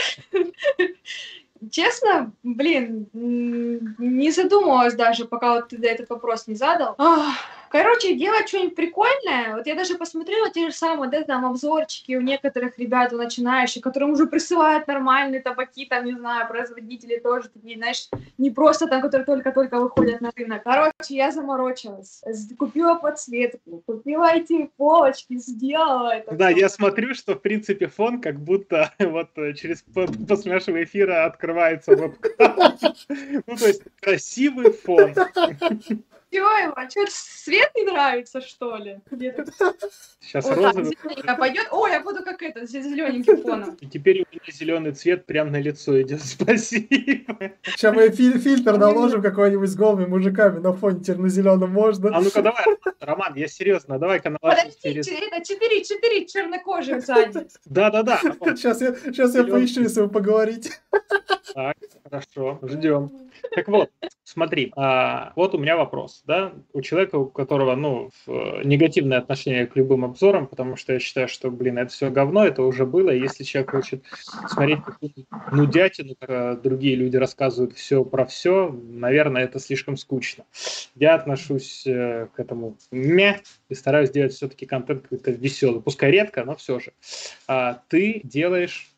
Честно, блин, не задумывалась даже, пока вот ты этот вопрос не задал. Ах, Короче, делать что-нибудь прикольное. Вот я даже посмотрела те же самые, да, там, обзорчики у некоторых ребят, у начинающих, которым уже присылают нормальные табаки, там, не знаю, производители тоже такие, знаешь, не просто там, которые только-только выходят на рынок. Короче, я заморочилась. Купила подсветку, купила эти полочки, сделала это. Да, я смотрю, что в принципе фон как будто вот э, через после нашего эфира открывается вебкам. Ну, то есть красивый фон. Чего его? А что, свет не нравится, что ли? Сейчас вот так, розовый. зелененько пойдет. О, я буду как это, зелененьким фоном. И теперь у меня зеленый цвет прям на лицо идет. Спасибо. Сейчас мы фи- фильтр наложим какой-нибудь с голыми мужиками на фоне черно-зеленом можно. А ну-ка давай, Роман, я серьезно, давай-ка наложим Подожди, через... че- это четыре, четыре чернокожих сзади. Да-да-да, Сейчас я, сейчас я поищу, если вы поговорите. так, хорошо, ждем. Так вот, смотри, а, вот у меня вопрос, да, у человека, у которого, ну, э, негативное отношение к любым обзорам, потому что я считаю, что, блин, это все говно, это уже было, и если человек хочет смотреть какую-то нудятину, как другие люди рассказывают все про все, наверное, это слишком скучно. Я отношусь э, к этому мя и стараюсь делать все-таки контент какой-то веселый, пускай редко, но все же. А, ты делаешь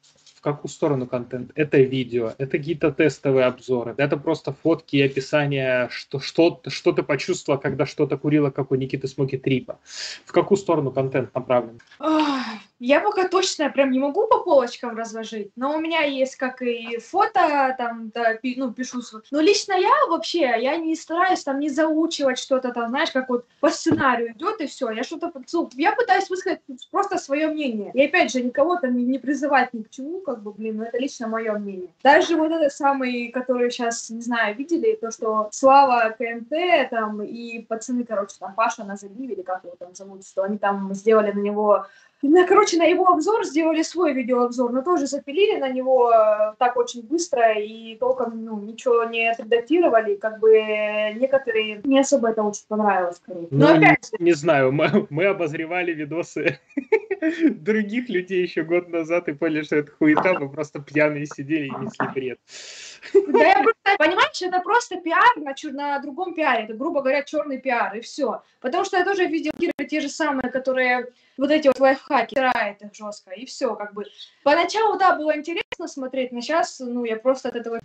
какую сторону контент? Это видео, это какие-то тестовые обзоры, это просто фотки и описание, что, что, что ты почувствовала, когда что-то курила, как у Никиты Смоки Трипа. В какую сторону контент направлен? Ах, Я пока точно прям не могу по полочкам разложить, но у меня есть как и фото, там, да, пи, ну, пишу. Но лично я вообще, я не стараюсь там не заучивать что-то там, знаешь, как вот по сценарию идет и все. Я что-то, ну, я пытаюсь высказать просто свое мнение. И опять же, никого там не, призывать ни к чему, как бы, блин, ну это лично мое мнение. Даже вот этот самый, который сейчас, не знаю, видели, то, что Слава КМТ там и пацаны, короче, там Паша на заливе, или как его там зовут, что они там сделали на него короче, на его обзор сделали свой видеообзор, но тоже запилили на него э, так очень быстро и толком ну, ничего не отредактировали. Как бы некоторые не особо это очень понравилось. Но ну, опять же... Не знаю, мы, мы обозревали видосы других людей еще год назад и поняли, что это хуета, мы просто пьяные сидели и несли бред. Да я просто, понимаешь, это просто пиар на, на другом пиаре, это, грубо говоря, черный пиар, и все. Потому что я тоже видел те же самые, которые вот эти вот лайфхаки, стирает их жестко, и все, как бы. Поначалу, да, было интересно смотреть, но сейчас, ну, я просто от этого...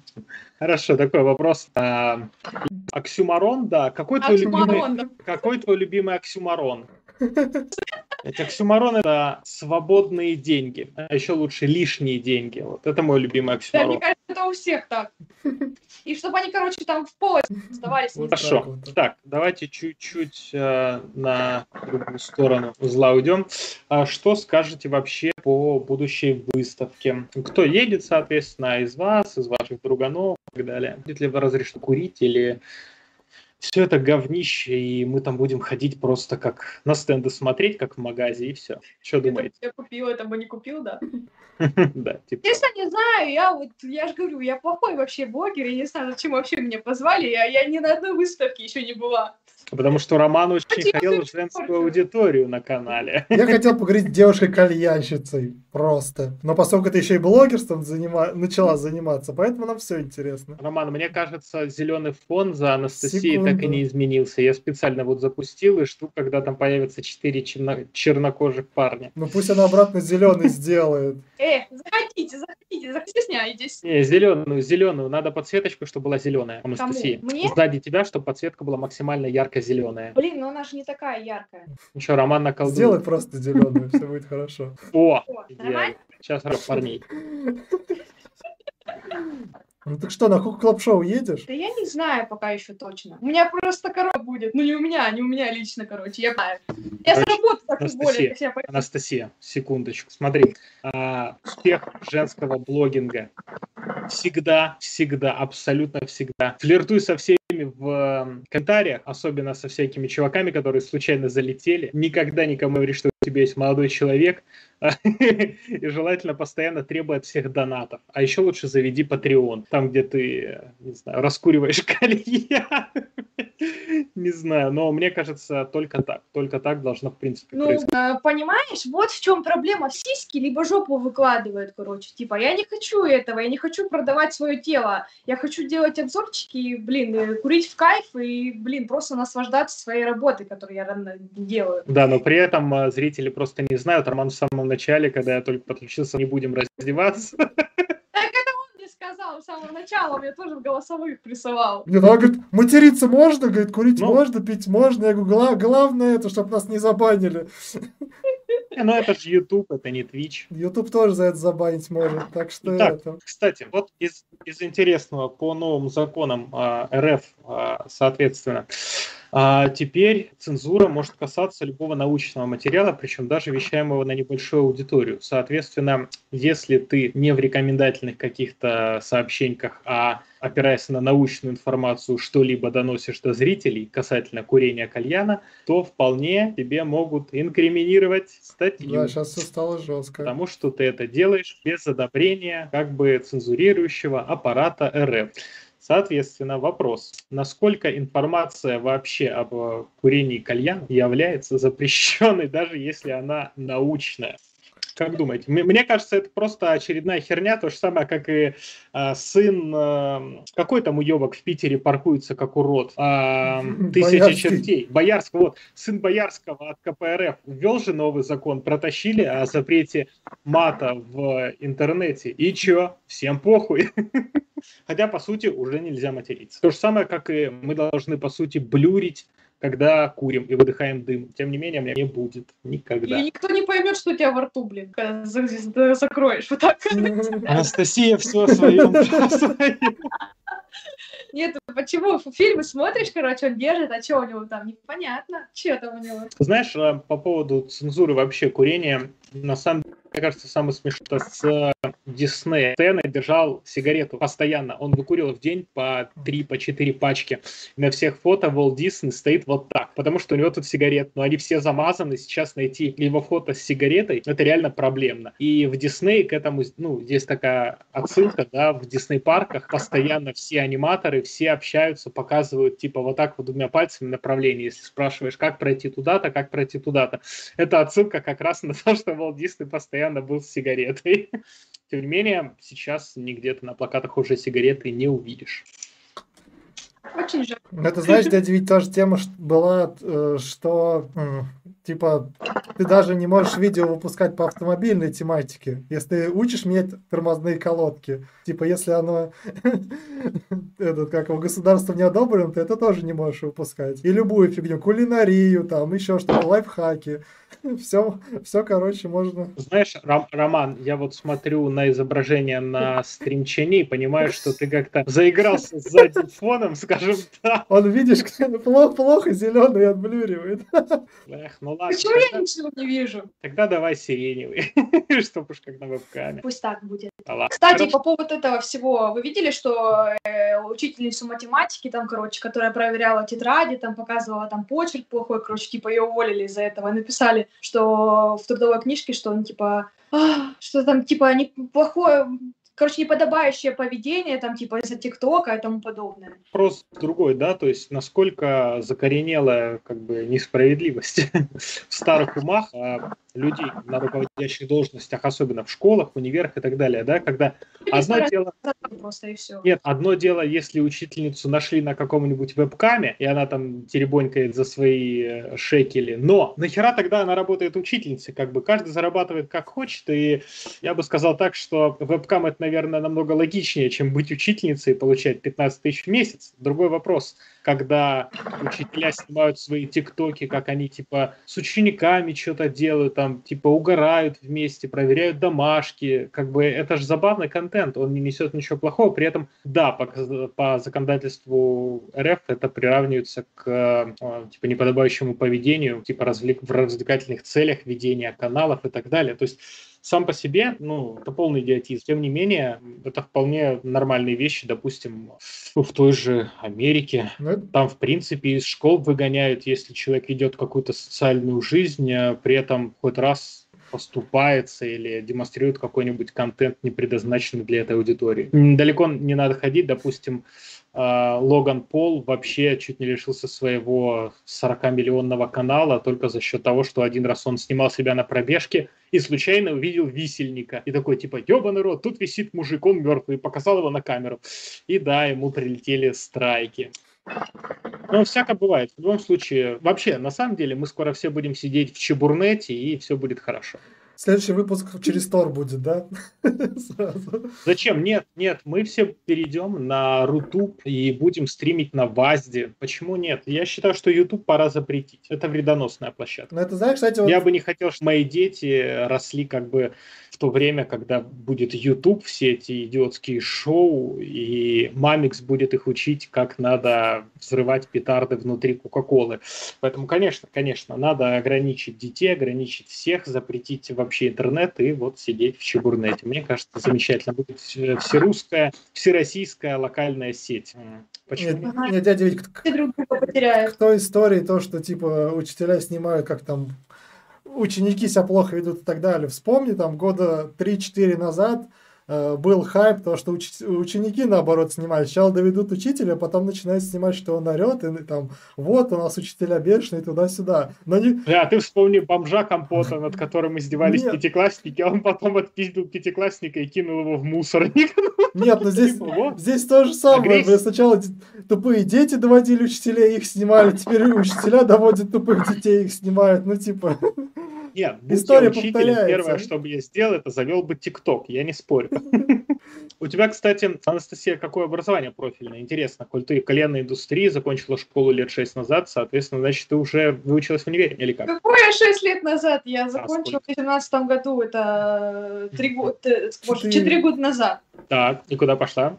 Хорошо, такой вопрос. А, оксюмарон, да. Какой твой, оксюмарон, любимый, да. какой твой любимый оксюмарон? Эти оксюмароны – это свободные деньги, а еще лучше лишние деньги. Вот это мой любимый оксюмарон. Да, мне кажется, это у всех так. И чтобы они, короче, там в пояс оставались. Хорошо. Так, давайте чуть-чуть э, на другую сторону узла уйдем. А что скажете вообще по будущей выставке? Кто едет, соответственно, из вас, из ваших друганов и так далее? Будет ли разрешено курить или все это говнище, и мы там будем ходить просто как на стенды смотреть, как в магазе, и все. Что думаете? Я купил, это бы не купил, да? Да, типа. Честно, не знаю, я вот, я же говорю, я плохой вообще блогер, я не знаю, зачем вообще меня позвали, я, я ни на одной выставке еще не была. Потому что Роман очень хотел женскую аудиторию на канале. Я хотел поговорить с девушкой-кальянщицей просто. Но поскольку ты еще и блогерством занима... начала заниматься, поэтому нам все интересно. Роман, мне кажется, зеленый фон за Анастасией. Так и не изменился. Я специально вот запустил и жду, когда там появятся четыре черно... чернокожих парня. Ну пусть она обратно зеленый сделает. Э, заходите, заходите, заходите, стесняйтесь. Не, зеленую, зеленую. Надо подсветочку, чтобы была зеленая. Анастасия. Мне? Сзади тебя, чтобы подсветка была максимально ярко-зеленая. Блин, но она же не такая яркая. Еще Роман наколдует. Сделай просто зеленую, все будет хорошо. О, Сейчас парней. Ну так что, на клаб-шоу едешь? Да я не знаю пока еще точно. У меня просто корова будет. Ну не у меня, не у меня лично, короче, я знаю. Я с работы так более. Анастасия, секундочку, смотри. А, успех женского блогинга всегда, всегда, абсолютно всегда. Флиртуй со всеми в комментариях, особенно со всякими чуваками, которые случайно залетели. Никогда никому говори, что у тебя есть молодой человек, и желательно постоянно требуй от всех донатов. А еще лучше заведи Patreon, там, где ты, не знаю, раскуриваешь кальян. Не знаю, но мне кажется, только так. Только так должно, в принципе, Ну, происходить. понимаешь, вот в чем проблема. Сиськи либо жопу выкладывают, короче. Типа, я не хочу этого, я не хочу продавать свое тело. Я хочу делать обзорчики, блин, э, курить в кайф и, блин, просто наслаждаться своей работой, которую я делаю. Да, но при этом э, зрители просто не знают. Роман в самом начале, когда я только подключился, не будем раздеваться. Так это он мне сказал с самого начала, он мне тоже в голосовых присылал. Нет, она говорит, материться можно, говорит, курить ну, можно, пить можно. Я говорю, главное это, чтобы нас не забанили. Ну, это же YouTube, это не Twitch. YouTube тоже за это забанить может, так что так, это... Кстати, вот из, из интересного по новым законам а, РФ, а, соответственно, а теперь цензура может касаться любого научного материала, причем даже вещаемого на небольшую аудиторию. Соответственно, если ты не в рекомендательных каких-то сообщениях, а опираясь на научную информацию, что-либо доносишь до зрителей касательно курения кальяна, то вполне тебе могут инкриминировать статью. Да, сейчас все стало жестко. Потому что ты это делаешь без одобрения как бы цензурирующего аппарата РФ. Соответственно, вопрос, насколько информация вообще об э, курении кальян является запрещенной, даже если она научная? Как думаете? Мне кажется, это просто очередная херня, то же самое, как и а, сын, а, какой там уебок в Питере паркуется как урод, а, тысяча чертей, Боярского, вот, сын Боярского от КПРФ ввел же новый закон, протащили о запрете мата в интернете, и чё, всем похуй. Хотя, по сути, уже нельзя материться. То же самое, как и мы должны, по сути, блюрить когда курим и выдыхаем дым. Тем не менее, меня не будет никогда. И никто не поймет, что у тебя во рту, блин, когда закроешь вот так. Анастасия все своем. Нет, почему? Фильмы смотришь, короче, он держит, а что у него там, непонятно. Что там у него? Знаешь, а, по поводу цензуры вообще курения, на самом деле, мне кажется, самое смешное с Диснея. Сценой держал сигарету постоянно. Он выкурил в день по 3, по 4 пачки. На всех фото Walt Disney стоит вот так, потому что у него тут сигарет, но они все замазаны. Сейчас найти его фото с сигаретой, это реально проблемно. И в Дисней к этому, ну, есть такая отсылка, да, в Дисней парках постоянно все аниматоры, все общаются, показывают типа вот так вот двумя пальцами направление. Если спрашиваешь, как пройти туда-то, как пройти туда-то. Это отсылка как раз на то, что Walt Disney постоянно был с сигаретой. Тем не менее, сейчас нигде ты на плакатах уже сигареты не увидишь. Очень жаль. Это, знаешь, дядя, ведь тоже тема была, э, что типа ты даже не можешь видео выпускать по автомобильной тематике, если ты учишь менять тормозные колодки. Типа, если оно этот, как его государство не одобрено, ты это тоже не можешь выпускать. И любую фигню, кулинарию, там, еще что-то, лайфхаки. Все, все, короче, можно. Знаешь, Ром, Роман, я вот смотрю на изображение на стримчане и понимаю, что ты как-то заигрался с задним фоном, скажем так. Он, видишь, плохо, плохо зеленый отблюривает. Эх, ну ладно. Почему я ничего не вижу? Тогда давай сиреневый, чтобы уж как на вебкаме. Пусть так будет. Да, Кстати, Хорошо. по поводу этого всего, вы видели, что э, учительницу математики, там, короче, которая проверяла тетради, там, показывала там почерк плохой, короче, типа ее уволили из-за этого, написали что в трудовой книжке, что он типа, а, что там типа неплохое, короче, неподобающее поведение, там, типа, из-за ТикТока и тому подобное. Вопрос другой, да, то есть насколько закоренелая, как бы, несправедливость в старых умах а людей на руководящих должностях, особенно в школах, универах и так далее, да, когда одно дело... Просто и все. Нет, одно дело, если учительницу нашли на каком-нибудь вебкаме, и она там теребонькает за свои э, шекели, но нахера тогда она работает учительницей, как бы каждый зарабатывает как хочет, и я бы сказал так, что вебкам это, наверное, намного логичнее, чем быть учительницей и получать 15 тысяч в месяц. Другой вопрос – когда учителя снимают свои тиктоки, как они типа с учениками что-то делают, там типа угорают вместе, проверяют домашки, как бы это же забавный контент, он не несет ничего плохого, при этом, да, по, по законодательству РФ это приравнивается к э, типа неподобающему поведению, типа развлек, в развлекательных целях ведения каналов и так далее, то есть сам по себе, ну, это полный идиотизм. Тем не менее, это вполне нормальные вещи, допустим, ну, в той же Америке. Ну, Там, в принципе, из школ выгоняют, если человек ведет какую-то социальную жизнь, а при этом хоть раз поступается или демонстрирует какой-нибудь контент, не предназначенный для этой аудитории. Далеко не надо ходить, допустим, а, Логан Пол вообще чуть не лишился своего 40-миллионного канала только за счет того, что один раз он снимал себя на пробежке и случайно увидел висельника. И такой, типа, ебаный рот, тут висит мужик, он мертвый, показал его на камеру. И да, ему прилетели страйки. Ну, всяко бывает. В любом случае, вообще, на самом деле, мы скоро все будем сидеть в чебурнете, и все будет хорошо. Следующий выпуск через Тор будет, да? Зачем? Нет, нет, мы все перейдем на Рутуб и будем стримить на Вазде. Почему нет? Я считаю, что YouTube пора запретить. Это вредоносная площадка. Ну, это знаешь, кстати, вот... Я бы не хотел, чтобы мои дети росли как бы в то время, когда будет YouTube, все эти идиотские шоу, и Мамикс будет их учить, как надо взрывать петарды внутри Кока-Колы. Поэтому, конечно, конечно, надо ограничить детей, ограничить всех, запретить вообще интернет и вот сидеть в Чебурнете. Мне кажется, замечательно. Будет всерусская, всероссийская локальная сеть. Почему? Нет, нет дядя, ведь к той истории, то, что типа учителя снимают, как там ученики себя плохо ведут и так далее. Вспомни, там года 3-4 назад был хайп, то, что уч- ученики, наоборот, снимают. Сначала доведут учителя, потом начинают снимать, что он орет, и там, вот у нас учителя бешеные, туда-сюда. Но не... Да, ты вспомни бомжа компота, над которым издевались Нет. пятиклассники, а он потом отпиздил пятиклассника и кинул его в мусорник. Нет, но здесь, типа, здесь то же самое. Агрессия. Сначала тупые дети доводили учителей, их снимали, теперь учителя доводят тупых детей, их снимают. Ну, типа... Нет, История учителем, первое, что бы я сделал, это завел бы ТикТок, я не спорю. У тебя, кстати, Анастасия, какое образование профильное? Интересно, коль ты в коленной индустрии, закончила школу лет шесть назад, соответственно, значит, ты уже выучилась в универе или как? Какое шесть лет назад? Я а закончила в 2017 году, это три года, э, может, четыре года назад. Так, и куда пошла?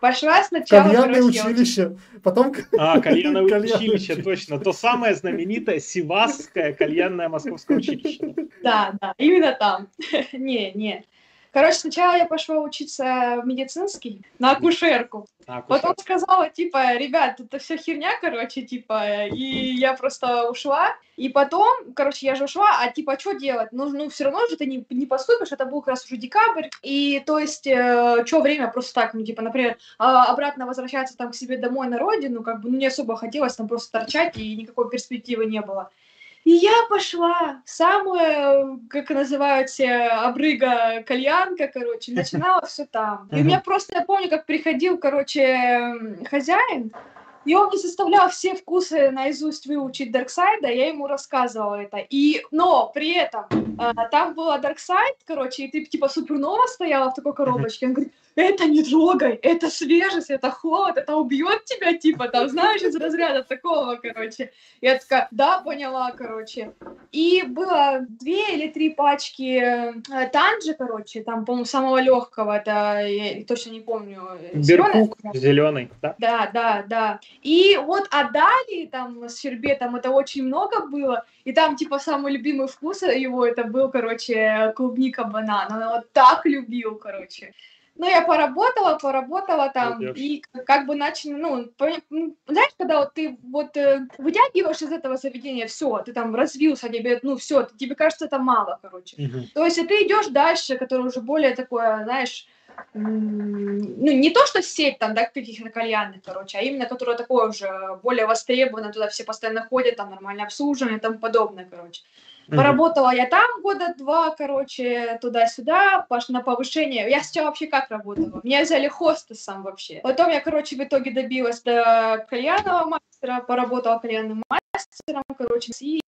Пошла сначала... Кальянное училище, потом... А, кальянное училище, точно. То самое знаменитое Сивасское кальянное московское училище. Да, да, именно там. Не, не. Короче, сначала я пошла учиться в медицинский на акушерку. А, Потом сказала, типа, ребят, это все херня, короче, типа, и я просто ушла. И потом, короче, я же ушла, а типа, что делать? Ну, ну все равно же ты не, не поступишь, это был как раз уже декабрь. И то есть, э, что время просто так, ну, типа, например, э, обратно возвращаться там к себе домой на родину, как бы, ну, не особо хотелось там просто торчать, и никакой перспективы не было. И я пошла в самую, как называют обрыга кальянка, короче, начинала все там. И у меня просто, я помню, как приходил, короче, хозяин, и он не заставлял все вкусы наизусть выучить Дарксайда, я ему рассказывала это. И, но при этом э, там была Дарксайд, короче, и ты типа супернова стояла в такой коробочке. Он говорит, это не трогай, это свежесть, это холод, это убьет тебя, типа, там, знаешь, из разряда такого, короче. Я такая, да, поняла, короче. И было две или три пачки э, танжи, короче, там, по-моему, самого легкого, это, я точно не помню. Беркук зеленый, да? Да, да, да. И вот отдали там с щербетом, это очень много было, и там, типа, самый любимый вкус его, это был, короче, клубника-банан. Он его так любил, короче. Ну, я поработала, поработала там, Молодежь. и как бы начали, ну, ну, знаешь, когда вот ты вот э, вытягиваешь из этого заведения все, ты там развился, тебе, ну, все, тебе кажется, это мало, короче. Угу. То есть, и ты идешь дальше, который уже более такое, знаешь, ну, не то, что сеть там, да, каких-то кальянных, короче, а именно, которая такое уже более востребована, туда все постоянно ходят, там нормальное обслуживание и тому подобное, короче. Mm-hmm. Поработала я там года два, короче, туда-сюда, пош на повышение. Я сначала вообще как работала? Меня взяли хостесом вообще. Потом я, короче, в итоге добилась до кальянного мастера, поработала кальянным мастером, короче, и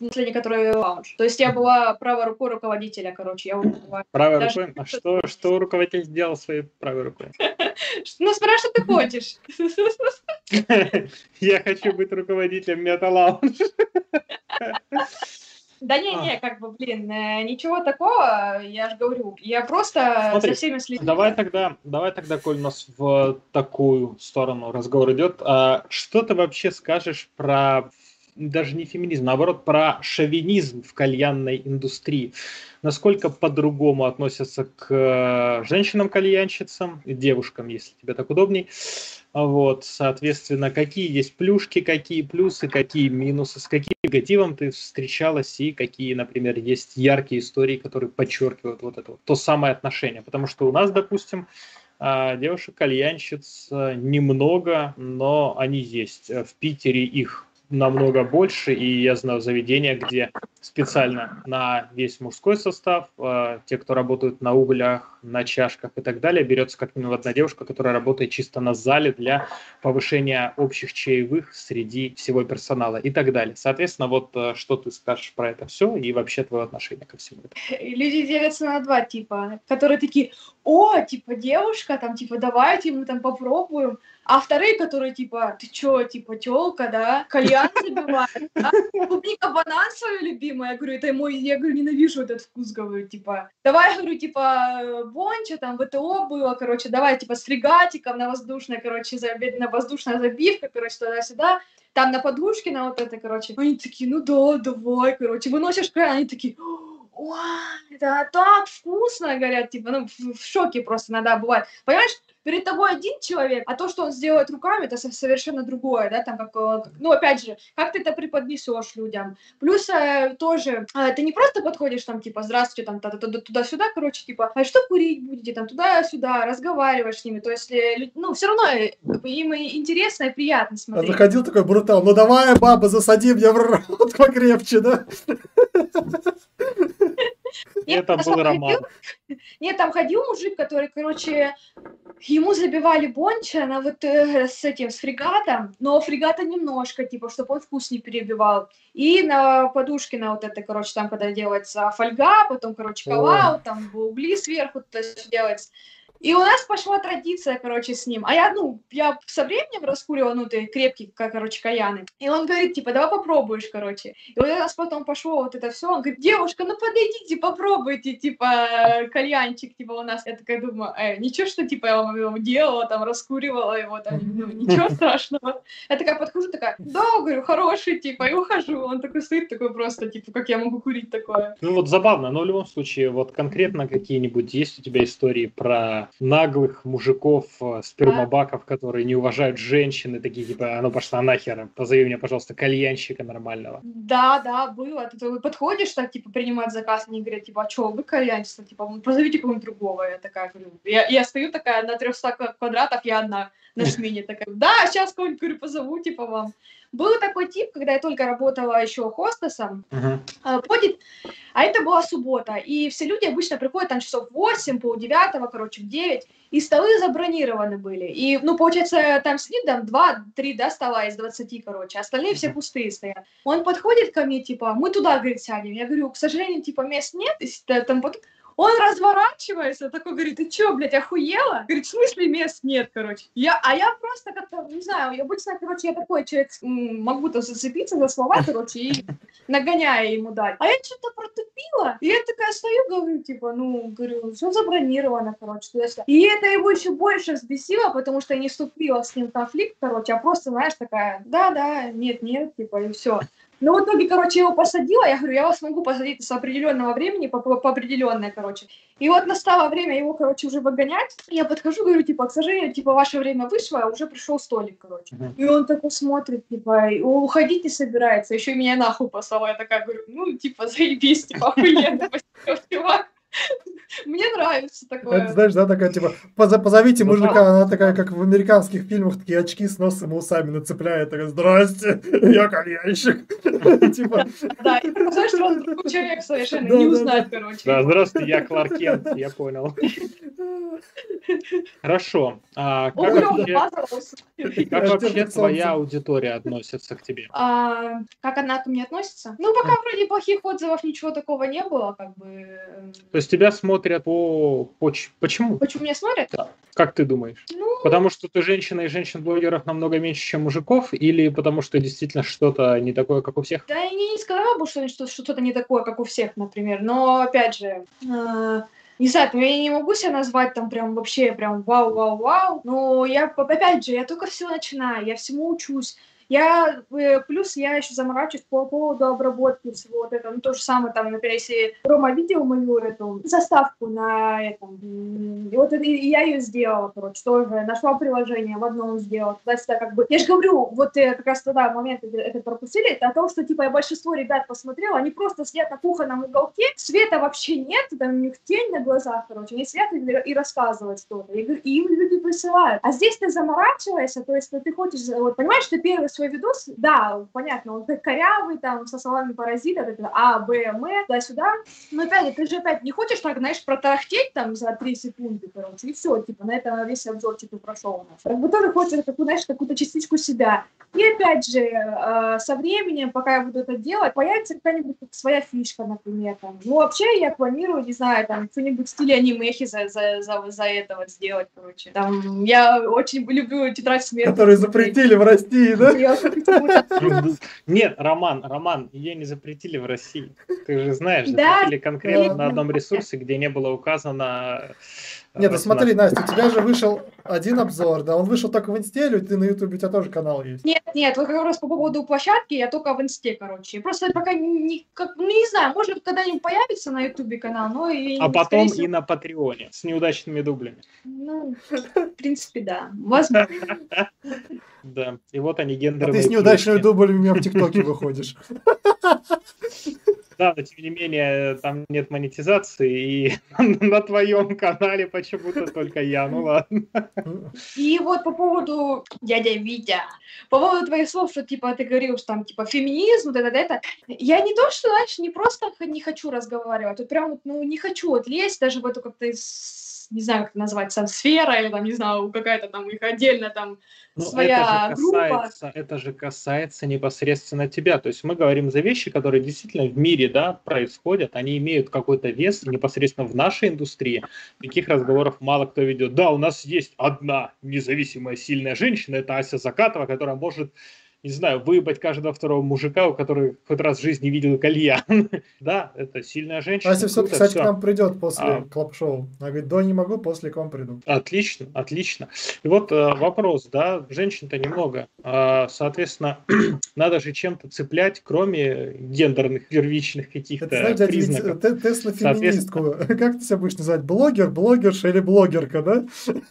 последний, который лаунж. То есть я была правой рукой руководителя, короче. Я правой даже... рукой? А что, что руководитель сделал своей правой рукой? Ну, спрашивай, что ты хочешь. Я хочу быть руководителем мета-лаунж. Да не, не, как бы, блин, э, ничего такого, я же говорю, я просто Смотри, со всеми следила. Давай тогда, давай тогда, коль у нас в такую сторону разговор идет, а что ты вообще скажешь про даже не феминизм, наоборот, про шовинизм в кальянной индустрии. Насколько по-другому относятся к э, женщинам-кальянщицам, девушкам, если тебе так удобней. Вот, соответственно, какие есть плюшки, какие плюсы, какие минусы, с каким негативом ты встречалась и какие, например, есть яркие истории, которые подчеркивают вот это вот, то самое отношение. Потому что у нас, допустим, а, девушек-кальянщиц э, немного, но они есть. В Питере их намного больше, и я знаю заведения, где специально на весь мужской состав, э, те, кто работают на углях, на чашках и так далее, берется как минимум одна девушка, которая работает чисто на зале для повышения общих чаевых среди всего персонала и так далее. Соответственно, вот э, что ты скажешь про это все и вообще твое отношение ко всему этому? Люди делятся на два типа, которые такие, о, типа девушка, там, типа, давайте мы там попробуем, а вторые, которые, типа, ты чё, типа, тёлка, да, кальян забивает, да? клубника банан свою любимую, я говорю, это мой, я говорю, ненавижу этот вкус, говорю, типа, давай, говорю, типа, бонча, там, ВТО было, короче, давай, типа, с фрегатиком на воздушной, короче, на воздушная забивка, короче, туда-сюда, там на подушке, на вот это, короче, они такие, ну да, давай, короче, выносишь они такие, Ой, это так вкусно, говорят, типа, ну, в шоке просто иногда бывает. Понимаешь, перед тобой один человек, а то, что он сделает руками, это совершенно другое, да, там, как, э, ну, опять же, как ты это преподнесешь людям. Плюс э, тоже, э, ты не просто подходишь там, типа, здравствуйте, там, туда-сюда, короче, типа, а что курить будете, там, туда-сюда, разговариваешь с ними, то есть, э, ну, все равно им интересно и приятно смотреть. А заходил такой брутал, ну, давай, баба, засади мне в рот покрепче, да? Нет, Это был роман. Нет, там ходил мужик, который, короче, ему забивали бонча на вот э, с этим, с фрегатом, но фрегата немножко, типа, чтобы он вкус не перебивал. И на подушке на вот это, короче, там, когда делается фольга, потом, короче, коллаут, там угли сверху то есть, делается. И у нас пошла традиция, короче, с ним. А я, ну, я со временем раскуривала, ну, ты крепкий, как, короче, каяны. И он говорит, типа, давай попробуешь, короче. И вот у нас потом пошло вот это все. Он говорит, девушка, ну подойдите, попробуйте, типа, кальянчик, типа, у нас. Я такая думаю, э, ничего, что, типа, я вам его делала, там, раскуривала его, там, ну, ничего страшного. Я такая подхожу, такая, да, говорю, хороший, типа, и ухожу. Он такой стоит, такой просто, типа, как я могу курить такое. Ну, вот забавно, но в любом случае, вот конкретно какие-нибудь есть у тебя истории про наглых мужиков, э, спермобаков, которые не уважают женщины, такие типа, а ну пошла нахер, позови мне, пожалуйста, кальянщика нормального. Да, да, было. Ты, ты подходишь так, типа, принимать заказ, они говорят, типа, а что, вы кальянщица? Типа, позовите кого-нибудь другого. Я такая говорю, я, я стою такая на 300 квадратах, я одна на смене такая, да, сейчас кого-нибудь, говорю, позову, типа, вам. Был такой тип, когда я только работала еще хостесом, uh-huh. ходит, а это была суббота, и все люди обычно приходят там часов 8, пол девятого, короче, в 9, и столы забронированы были. И, ну, получается, там сидит там 2-3, да, стола из 20, короче, остальные все пустые стоят. Он подходит ко мне, типа, мы туда, говорит, сядем. Я говорю, к сожалению, типа, мест нет, там он разворачивается, такой говорит, ты чё, блядь, охуела? Говорит, в смысле мест нет, короче. Я, а я просто как-то, не знаю, я обычно, короче, я такой человек, могу-то зацепиться за слова, короче, и нагоняя ему дать. А я что-то протупила, и я такая стою, говорю, типа, ну, говорю, все забронировано, короче, туда-сюда. И это его еще больше взбесило, потому что я не вступила с ним в конфликт, короче, а просто, знаешь, такая, да-да, нет-нет, типа, и все. Ну, в итоге, короче, его посадила, я говорю, я вас могу посадить с определенного времени, по, по, по определенное, короче. И вот настало время его, короче, уже выгонять. Я подхожу, говорю, типа, к сожалению, типа, ваше время вышло, а уже пришел столик, короче. Uh-huh. И он такой смотрит, типа, уходить не собирается, еще и меня нахуй послала. Я такая говорю, ну, типа, заебись, типа, охуенно, чувак. Мне нравится такое. Это, знаешь, да, такая, типа, позовите ну мужика, она такая, как в американских фильмах, такие очки с носом и усами нацепляет, такая, здрасте, я кальянщик. Типа. Да, и знаешь, что он другой человек совершенно не узнает, короче. Да, здравствуйте, я Кларк Кент, я понял. Хорошо. А как вообще, как вообще твоя аудитория относится к тебе? А, как она ко мне относится? Ну, пока вроде плохих отзывов ничего такого не было, как бы. Эм. То есть тебя смотрят по... по... Почему? Почему меня смотрят? Да. Как ты думаешь? Ну... Потому что ты женщина и женщин-блогеров намного меньше, чем мужиков, или потому что действительно что-то не такое, как у всех? Да, я не сказала бы, что что-то не такое, как у всех, например. Но, опять же, э, не знаю, там, я не могу себя назвать там прям вообще прям вау-вау-вау, но я, опять же, я только все начинаю, я всему учусь, я, э, плюс я еще заморачиваюсь по поводу обработки всего вот этого. Ну, то же самое, там, например, если Рома видел мою эту заставку на этом, и вот это, и я ее сделала, короче, тоже нашла приложение, в одном сделала. Туда-сюда как бы, я же говорю, вот э, как раз тогда момент это, это пропустили, это о том, что, типа, я большинство ребят посмотрела, они просто сидят на кухонном уголке, света вообще нет, там у них тень на глазах, короче, они сидят и, и рассказывают что-то, и, им люди присылают. А здесь ты заморачиваешься, то есть ты хочешь, вот понимаешь, ты первый свой видос, да, понятно, он корявый, там, со словами паразита, это А, Б, М, туда-сюда. Но опять, ты же опять не хочешь так, знаешь, протарахтеть там за 3 секунды, короче, и все, типа, на этом весь обзор, типа, прошел у нас. Как бы тоже хочешь, такую, знаешь, какую-то частичку себя. И опять же, э, со временем, пока я буду это делать, появится какая-нибудь своя фишка, например, там. Ну, вообще, я планирую, не знаю, там, что-нибудь в стиле анимехи за, за, за, за это вот сделать, короче. Там, я очень люблю тетрадь смерти. Которые запретили в России, да? Нет, Роман, Роман, ее не запретили в России. Ты же знаешь, запретили конкретно на одном ресурсе, где не было указано э, нет, ну смотри, Настя, у тебя же вышел один обзор, да, он вышел только в инсте, или ты на ютубе, у тебя тоже канал есть? Нет, нет, вот как раз по поводу площадки, я только в инсте, короче. Просто пока не, как, ну, не знаю, может когда-нибудь появится на ютубе канал, но и... А потом всего... и на Патреоне с неудачными дублями. Ну, в принципе, да. Возможно. Да, и вот они гендерные. А ты с неудачными дублями у меня в ТикТоке выходишь. Да, но тем не менее, там нет монетизации, и на твоем канале почему-то только я, ну ладно. И вот по поводу дядя Витя, по поводу твоих слов, что типа ты говорил, что там типа феминизм, вот это, это, я не то, что, знаешь, не просто не хочу разговаривать, вот прям, ну, не хочу вот лезть даже в эту как-то не знаю, как это назвать, сфера или там, не знаю, какая-то там их отдельно там Ну, своя это же группа. касается, это же касается непосредственно тебя. То есть мы говорим за вещи, которые действительно в мире да, происходят, они имеют какой-то вес непосредственно в нашей индустрии. Таких разговоров мало кто ведет. Да, у нас есть одна независимая сильная женщина, это Ася Закатова, которая может не знаю, выебать каждого второго мужика, у которого хоть раз в жизни видел кальян. да, это сильная женщина. Ася все, круто, кстати, всё. к нам придет после А. клаб-шоу. Она говорит, да, не могу, после к вам приду. Отлично, отлично. И вот э, вопрос, да, женщин-то немного. А, соответственно, надо же чем-то цеплять, кроме гендерных первичных каких-то Это, признаков. те- тест на феминистку. Как ты себя будешь называть? Блогер, блогерша или блогерка, да?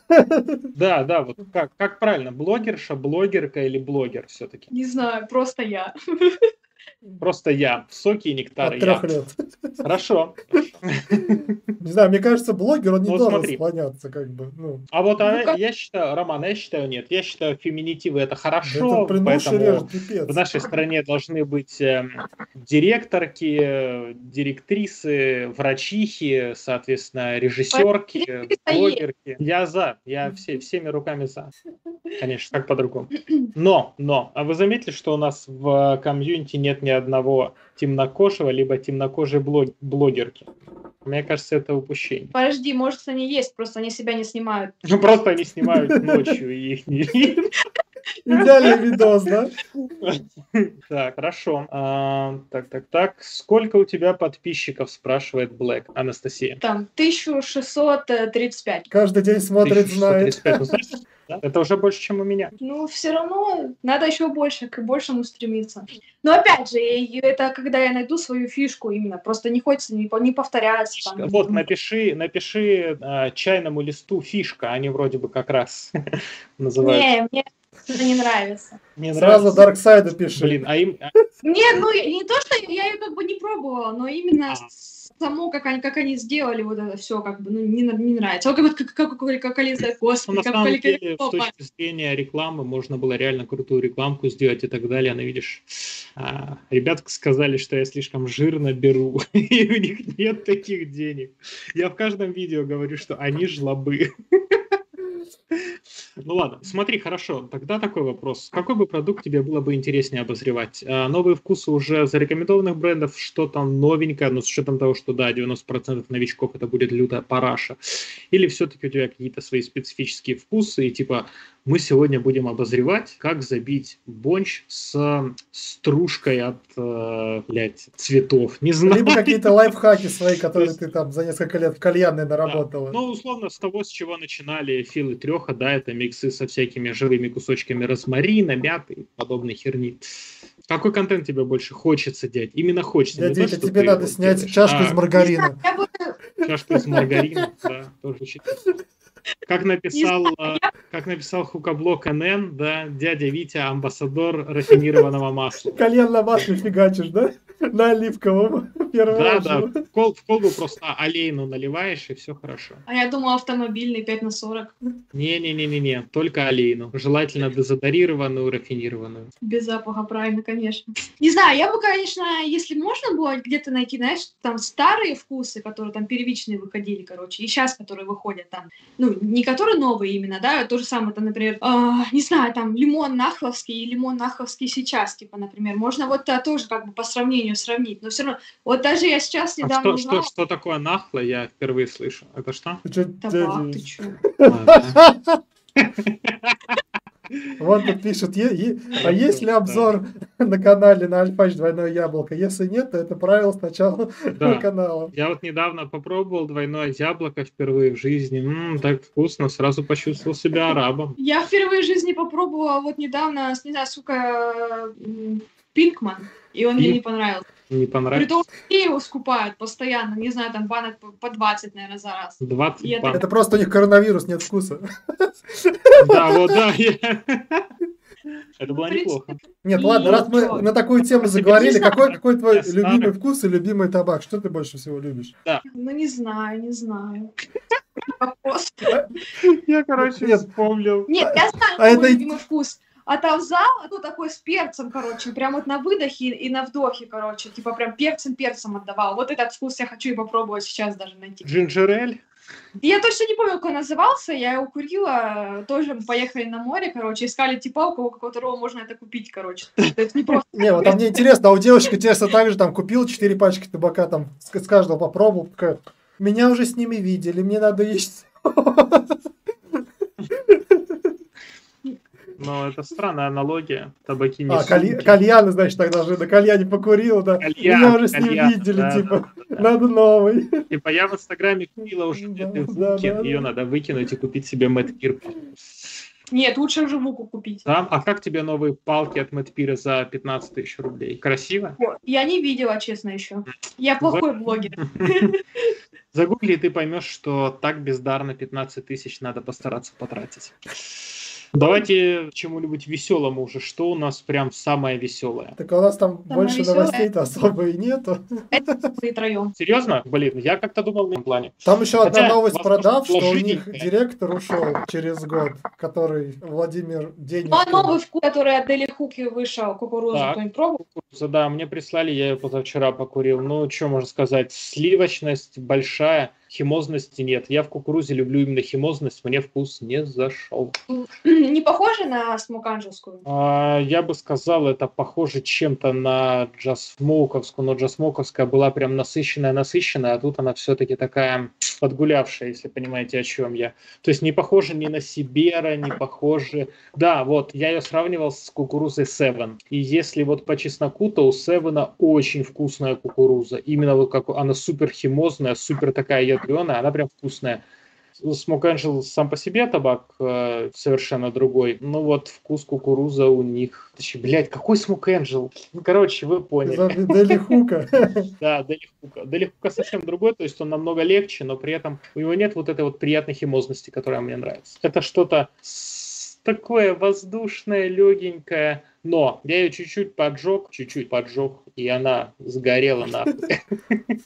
Да, да, вот как, как правильно, блогерша, блогерка или блогер все-таки? Не знаю, просто я. Просто я, соки и нектары От я. трех лет. Хорошо. Не знаю, мне кажется, блогер, он не Ну, должен смотри. склоняться, как бы. Ну, А вот а, Ну, как- я считаю, Роман, я считаю нет. Я считаю, феминитивы это да хорошо, это поэтому режет. В нашей стране должны быть эм, директорки, э, директрисы, врачихи, соответственно, режиссерки, блогерки. Я за, я все, всеми руками за. Конечно, как по-другому. Но, но, а вы заметили, что у нас в комьюнити нет ни одного темнокожего, либо темнокожей блог- блогерки? Мне кажется, это упущение. Подожди, может, они есть, просто они себя не снимают. Ну, просто они снимают ночью, и их не видно. Идеальный видос, да? Так, хорошо. А, так, так, так. Сколько у тебя подписчиков, спрашивает Блэк, Анастасия? Там 1635. Каждый день смотрит, знает. 1635. Ну, знаешь, да, Это уже больше, чем у меня. Ну, все равно надо еще больше, к большему стремиться. Но опять же, это когда я найду свою фишку именно. Просто не хочется не, не повторяться. там. Вот, напиши, напиши а, чайному листу фишка, они вроде бы как раз называются. Не, мне это не нравится. Мне Сразу нравится. Дарксайду пиши. Блин, а им... а, Нет, ну не то, что я ее как бы не пробовала, но именно А. само, как они, как они сделали вот это все, как бы, ну, не, не нравится. Как, как, как, как, как они сказали, Ну, господи, на как самом великолепно. деле, с точки зрения рекламы, можно было реально крутую рекламку сделать и так далее. Но видишь, а, сказали, что я слишком жирно беру, и у них нет таких денег. Я в каждом видео говорю, что они жлобы. Ну ладно, смотри, хорошо. Тогда такой вопрос. Какой бы продукт тебе было бы интереснее обозревать? А, Новые вкусы уже зарекомендованных брендов, что там новенькое, но с учетом того, что да, 90% новичков это будет лютая параша. Или все-таки у тебя какие-то свои специфические вкусы, и типа мы сегодня будем обозревать, как забить бонч с стружкой от, э, блядь, цветов. Не знаю. Либо какие-то лайфхаки свои, которые ты там за несколько лет в кальянной наработала. Ну, условно, с того, с чего начинали Фил и Треха, да, это миксы со всякими живыми кусочками розмарина, мяты и подобной херни. Какой контент тебе больше хочется делать? Именно хочется. не Дядя то, тебе надо вот снять делаешь, чашку а из маргарина. Чашку из маргарина, да, тоже очень как написал, а, как написал Хукаблок НН, да, дядя Витя амбассадор рафинированного масла. Колен на масле фигачишь, да? На оливковом. Да, да, в, кол- в колбу просто олейну наливаешь, и все хорошо. а я думала автомобильный 5 на 40. Не-не-не-не-не, только олейну. Желательно дезодорированную, рафинированную. Без запаха, правильно, конечно. Не знаю, я бы, конечно, если можно было где-то найти, знаешь, там старые вкусы, которые там первичные выходили, короче, и сейчас, которые выходят там, ну, не которые новые именно, да, а то же самое, там, например, а, не знаю, там, лимон нахловский и лимон нахловский сейчас, типа, например, можно вот а, тоже как бы по сравнению сравнить, но все равно, вот даже я сейчас А недавно что, что, узнала, что такое нахло, я впервые слышу. Это что? Табак, ты чё? А. Вот тут пишут, «Е- е- а есть ли обзор на канале на Альфач двойное яблоко? Если нет, то это правило сначала Да. канала. Я вот недавно попробовал двойное яблоко впервые в жизни. М, так вкусно, сразу почувствовал себя арабом. Я впервые в жизни попробовала вот недавно, не знаю, сука, Пинкман, и он мне не понравился. Не При понравилось? том, что все его скупают постоянно, не знаю, там банок по- по 20, наверное, за раз. 20 Я бан. Это просто у них коронавирус, нет вкуса. Да, вот, да. Это было неплохо. Нет, ладно, раз мы на такую тему заговорили, какой, какой твой любимый вкус и любимый табак? Что ты больше всего любишь? Ну, не знаю, не знаю. Вопрос. Я, короче, Нет. Нет, вспомнил. я знаю А это- любимый вкус. А там зал, ну, такой с перцем, короче, прям вот на выдохе и на вдохе, короче, типа прям перцем-перцем отдавал. Вот этот вкус я хочу и попробовать сейчас даже найти. Джинджерель. Я точно не помню, как он назывался, я его курила, тоже мы поехали на море, короче, искали типа, у кого которого можно это купить, короче. Это не просто... Не, вот там мне интересно, а у девочки интересно так же, там, купил 4 пачки табака, там, с каждого попробовал, меня уже с ними видели, мне надо есть. Но это странная аналогия. Табаки не А, каль- сумки. кальяны, значит, тогда же на кальяне покурил, да. Кальян, Меня уже с ним кальян, видели, да, типа, да, да. надо новый. Типа я в Инстаграме купила уже Да, да, вуки, да, ее да. надо выкинуть и купить себе Мэтт Нет, лучше уже муку купить. Да? А как тебе новые палки от Мэтт за 15 тысяч рублей? Красиво? Я не видела, честно, еще. Я плохой блогер. Загугли, и ты поймешь, что так бездарно 15 тысяч надо постараться потратить. Давайте чему-нибудь веселому уже. Что у нас прям самое веселое? Так у нас там Самое больше весёлое. новостей-то особо и нету. Это мы троем. Серьезно? Блин, я как-то думал в этом плане. Там еще одна Хотя, новость возможно, продав, что у них директор ушел через год, который Владимир Денежкин. Ну, а новый вкус, который от Дели Хуки вышел, кукурузу, Так. кто-нибудь пробовал? Кукуруза, Да, мне прислали, я ее позавчера покурил. Ну, что можно сказать? Сливочность большая, химозности нет. Я в кукурузе люблю именно химозность, мне вкус не зашел. Не похоже на смоканжевскую? А, Я бы сказал, это похоже чем-то на джасмоуковскую, но джасмоуковская была прям насыщенная-насыщенная, а тут она все-таки такая подгулявшая, если понимаете, о чем я. То есть не похоже ни на Сибера, не похоже... Да, вот, я ее сравнивал с кукурузой Seven. И если вот по чесноку, то у Севена очень вкусная кукуруза. Именно вот как она супер химозная, супер такая ядреная, она прям вкусная. Смок Angel сам по себе табак э, совершенно другой. Ну вот вкус кукуруза у них... Блядь, какой Смок Angel? Ну, короче, вы поняли. Из Дели Хука. Да, Дели Хука. Дели Хука совсем другой, то есть он намного легче, но при этом у него нет вот этой вот приятной химозности, которая мне нравится. Это что-то такое воздушное, легенькое, но я ее чуть-чуть поджег, чуть-чуть поджег, и она сгорела нахуй.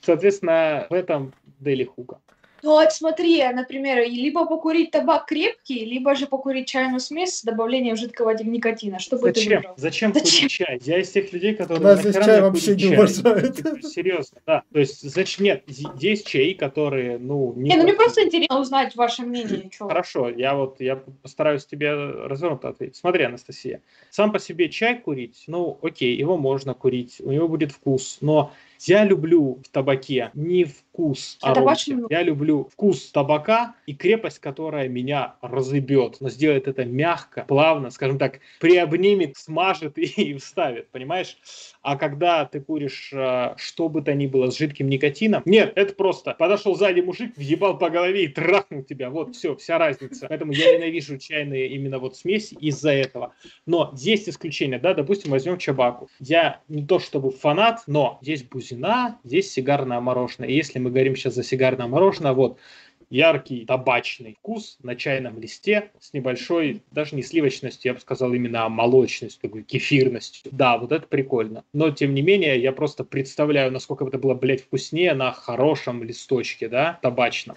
Соответственно, в этом Дели Хука. Ну вот смотри, например, либо покурить табак крепкий, либо же покурить чайную смесь с добавлением жидкого никотина. Что бы ты Зачем? выбрал? Зачем Зачем? курить чай? Я из тех людей, которые... Нас здесь «Нахера чай вообще не чай?» уважают. Типа, Серьезно, да. То есть, зачем? Нет, есть чаи, которые, ну, Не, ну мне просто интересно узнать ваше мнение. чё. Хорошо, я вот я постараюсь тебе развернуто ответить. Смотри, Анастасия, сам по себе чай курить, ну окей, его можно курить, у него будет вкус, но я люблю в табаке не вкус А табачный? Я люблю вкус табака и крепость, которая меня разъебет, но сделает это мягко, плавно, скажем так, приобнимет, смажет и, и вставит, понимаешь? А когда ты куришь э, что бы то ни было с жидким никотином, нет, это просто подошел сзади мужик, въебал по голове и трахнул тебя. Вот, все, вся разница. Поэтому я ненавижу чайные именно вот смеси из-за этого. Но есть исключения, да, допустим, возьмем чабаку. Я не то чтобы фанат, но есть бузина, есть сигарное мороженое. И если мы говорим сейчас за сигарное мороженое, вот, яркий табачный вкус на чайном листе с небольшой, даже не сливочностью, я бы сказал именно молочностью, такой кефирностью. Да, вот это прикольно. Но, тем не менее, я просто представляю, насколько это было, блядь, вкуснее на хорошем листочке, да, табачном.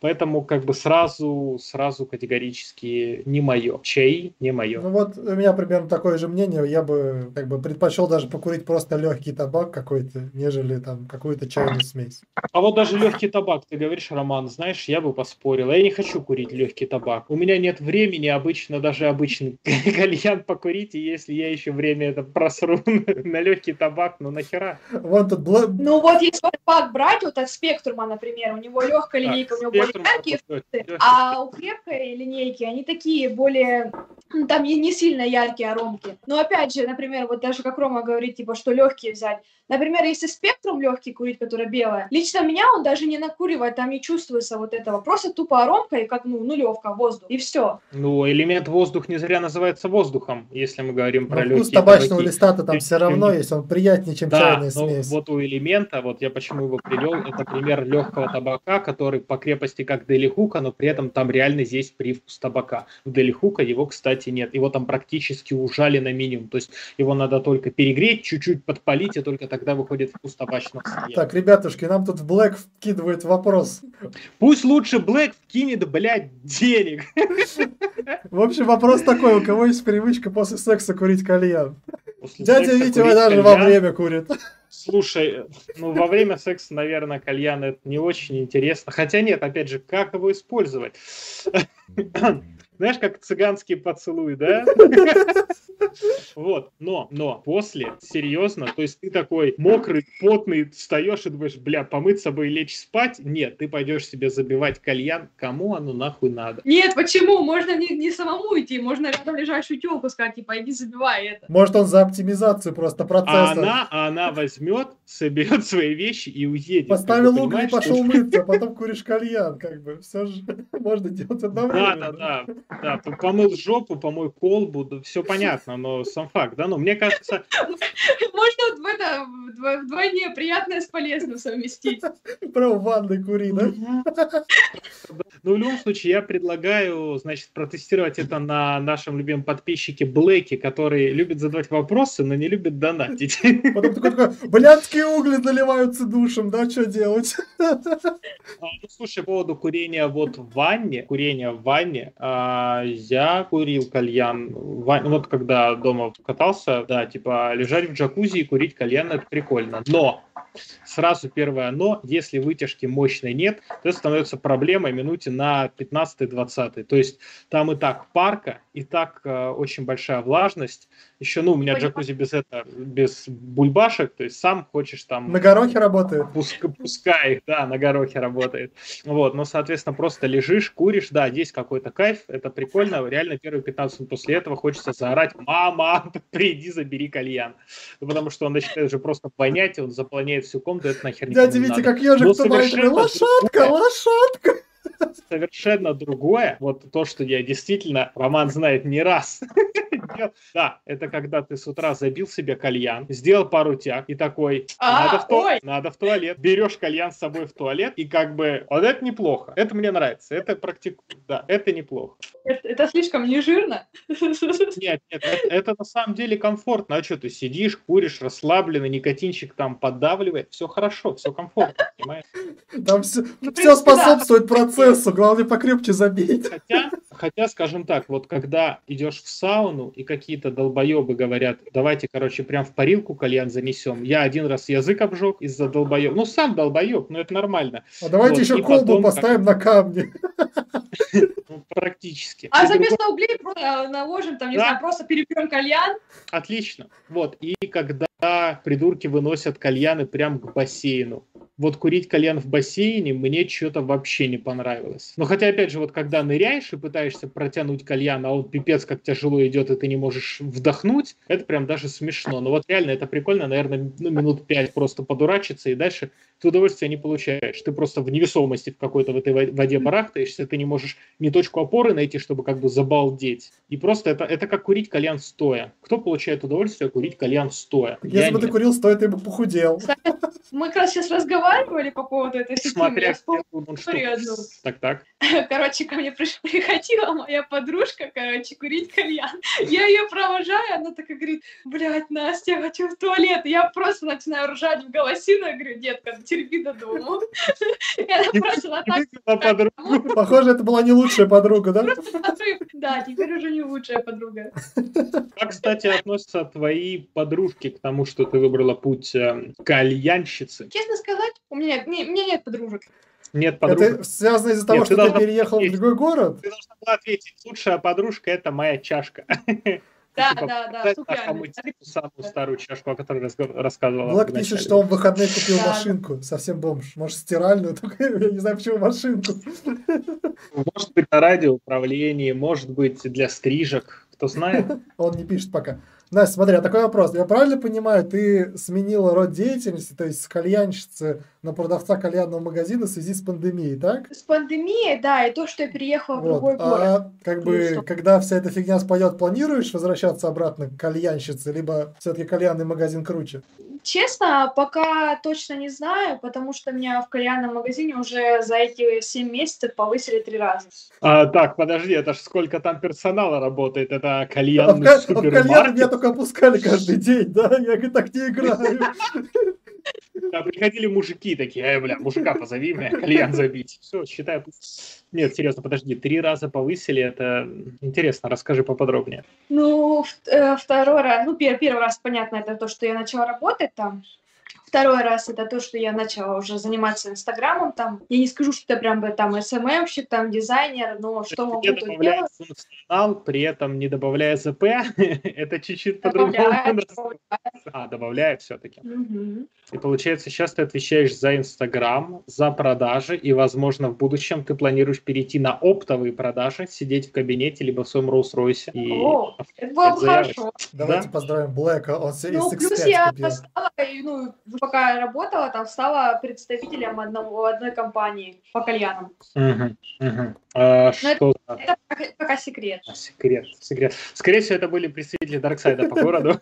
Поэтому, как бы, сразу, сразу категорически не мое. Чай не мое. Ну вот у меня примерно такое же мнение. Я бы как бы предпочел даже покурить просто легкий табак какой-то, нежели там какую-то чайную смесь. А вот даже легкий табак, ты говоришь, Роман, знаешь, я бы поспорил. Я не хочу курить легкий табак. У меня нет времени обычно даже обычный кальян покурить, и если я еще время это просру на легкий табак, ну нахера? Вон тут Ну вот если табак брать, вот от спектрума, например, у него легкая линейка, у него более яркие вкусы, а у крепкой линейки они такие более, ну, там не сильно яркие аромки. Но опять же, например, вот даже как Рома говорит, типа, что легкие взять. Например, если спектрум легкий курить, который белая, лично меня он даже не накуривает, там не чувствуется вот этого. Просто тупо аромка и как, ну, нулевка, воздух, и все. Ну, элемент воздух не зря называется воздухом, если мы говорим про вкус легкие табачного табаки. листа-то там все равно есть, он приятнее, чем Да, чайная ну смесь. вот у элемента, вот я почему его привел, это пример легкого табака, который по крепости как Дели Хука, но при этом там реально есть привкус табака. У Дели Хука его, кстати, нет. Его там практически ужали на минимум. То есть его надо только перегреть, чуть-чуть подпалить, и только тогда выходит вкус табачного состояния. Так, ребятушки, нам тут в Блэк вкидывает вопрос. Пусть лучше Блэк кинет, блядь, денег. В общем, вопрос такой, у кого есть привычка после секса курить кальян? После Дядя Витя даже во кальян. время курит. Слушай, ну во время секса, наверное, кальян это не очень интересно. Хотя нет, опять же, как его использовать? Знаешь, как цыганский поцелуй, да? Вот, но, но, после, серьезно, то есть ты такой мокрый, потный, встаешь и думаешь, бля, помыть собой и лечь спать? Нет, ты пойдешь себе забивать кальян, кому оно нахуй надо? Нет, почему? Можно не, не самому идти, можно рядом лежащую телку сказать, типа, иди забивай это. Может, он за оптимизацию просто процесса. А она, а она возьмет, соберет свои вещи и уедет. Поставил уголь и пошел мыться, а потом куришь кальян, как бы, все же можно делать одновременно. Да, да, да, да, помыл жопу, помой колбу, да, все понятно, но сам факт, да, ну, мне кажется... Можно в это вдвойне приятное с полезным совместить. Про ванной кури, да? Ну, в любом случае, я предлагаю, значит, протестировать это на нашем любимом подписчике Блэке, который любит задавать вопросы, но не любит донатить. Потом такой, такой блядские угли заливаются душем, да, что делать? А, ну, слушай, по поводу курения вот в ванне, курения в ванне, а, я курил кальян, вот когда дома катался, да, типа лежать в джакузи и курить кальян, это прикольно. Но Сразу первое но, если вытяжки мощной нет, то это становится проблемой минуте на 15-20. То есть там и так парка, и так э, очень большая влажность. Еще, ну, у меня джакузи без это, без бульбашек, то есть сам хочешь там... На горохе работает. Пуск, пускай, да, на горохе работает. Вот, но, соответственно, просто лежишь, куришь, да, есть какой-то кайф, это прикольно. Реально первые 15 минут после этого хочется заорать, мама, приди, забери кальян. Ну, потому что он начинает уже просто вонять, он заполняет всю комнату, это нахер не Дядя Витя, как ежик туманный, лошадка, лошадка совершенно другое. Вот то, что я действительно, Роман знает не раз. Да, это когда ты с утра забил себе кальян, сделал пару тяг и такой, а, надо, в туалет, надо в туалет. Берешь кальян с собой в туалет и как бы, вот это неплохо. Это мне нравится, это практику, да, это неплохо. Это, слишком не жирно? Нет, нет, это, на самом деле комфортно. А что, ты сидишь, куришь, расслабленный, никотинчик там поддавливает, все хорошо, все комфортно, понимаешь? Там все, ну, все способствует процессу, главное покрепче забить. Хотя, хотя, скажем так, вот когда идешь в сауну и какие-то долбоебы говорят, давайте, короче, прям в парилку кальян занесем. Я один раз язык обжег из-за долбоеб. Ну, сам долбоеб, но это нормально. А давайте вот, еще колбу потом, поставим как... на камни. Ну, практически. А за место углей наложим, там, не знаю, просто перепьем кальян. Отлично. Вот. И когда придурки выносят кальяны прям к бассейну вот курить кальян в бассейне мне что-то вообще не понравилось. Но хотя, опять же, вот когда ныряешь и пытаешься протянуть кальян, а он пипец как тяжело идет, и ты не можешь вдохнуть, это прям даже смешно. Но вот реально это прикольно, наверное, ну, минут пять просто подурачиться, и дальше ты удовольствия не получаешь. Ты просто в невесомости в какой-то в этой воде барахтаешься, ты не можешь ни точку опоры найти, чтобы как бы забалдеть. И просто это, это как курить кальян стоя. Кто получает удовольствие курить кальян стоя? Если Я бы нет. ты курил стоя, ты бы похудел. Мы как раз сейчас разговаривали по поводу этой сети. Смотря одну. Так, так. Короче, ко мне приходила моя подружка, короче, курить кальян. Я ее провожаю, она такая говорит, блядь, Настя, я хочу в туалет. Я просто начинаю ржать в голосину, я говорю, детка, терпи до дома. Похоже, это была не лучшая подруга, да? Да, теперь уже не лучшая подруга. Как, кстати, относятся твои подружки к тому, что ты выбрала путь э, кальянщицы? Честно сказать, у меня, у меня нет подружек. Нет подруг. Это связано из-за того, Нет, что ты, ты переехал в другой город? Ты должна была ответить, лучшая подружка – это моя чашка. Да, типа, да, да, самую, самую старую чашку, о которой рассказывала. Влад пишет, что он в выходные купил да. машинку, совсем бомж. Может, стиральную, только я не знаю, почему машинку. Может быть, на радиоуправлении, может быть, для стрижек, кто знает. Он не пишет пока. Настя, смотри, а такой вопрос. Я правильно понимаю, ты сменила род деятельности, то есть с кальянщицы на продавца кальянного магазина в связи с пандемией, так? С пандемией, да, и то, что я переехала вот. в другой а город. А как бы, что? когда вся эта фигня спадет, планируешь возвращаться обратно к кальянщице, либо все-таки кальянный магазин круче? Честно, пока точно не знаю, потому что меня в кальянном магазине уже за эти 7 месяцев повысили три раза. А, так, подожди, это ж сколько там персонала работает? Это кальянный а супермаркет? А в кальян меня только опускали каждый день, да? Я так не играю. Да, приходили мужики такие, эй, бля, мужика позови, бля, кальян забить. Все, считаю. Нет, серьезно, подожди, три раза повысили, это интересно, расскажи поподробнее. Ну, э, второй раз, ну, первый раз, понятно, это то, что я начала работать там, Второй раз это то, что я начала уже заниматься Инстаграмом. Там, я не скажу, что я прям бы там СММщик, там дизайнер, но что могу, добавляет делаю. функционал, при этом не добавляя ЗП, это чуть-чуть по-другому. А, добавляет все-таки. И получается, сейчас ты отвечаешь за Инстаграм, за продажи, и, возможно, в будущем ты планируешь перейти на оптовые продажи, сидеть в кабинете, либо в своем Rolls-Royce и О, Это было бы хорошо. Давайте поздравим Блэка, он Ну, плюс X5 я стала, и, ну, пока я работала, там стала представителем одного, одной компании по кальянам. Мгм, мгм. А, что за Это пока, пока секрет. а, секрет? Секрет. Скорее всего, это были представители Дарксайда по городу.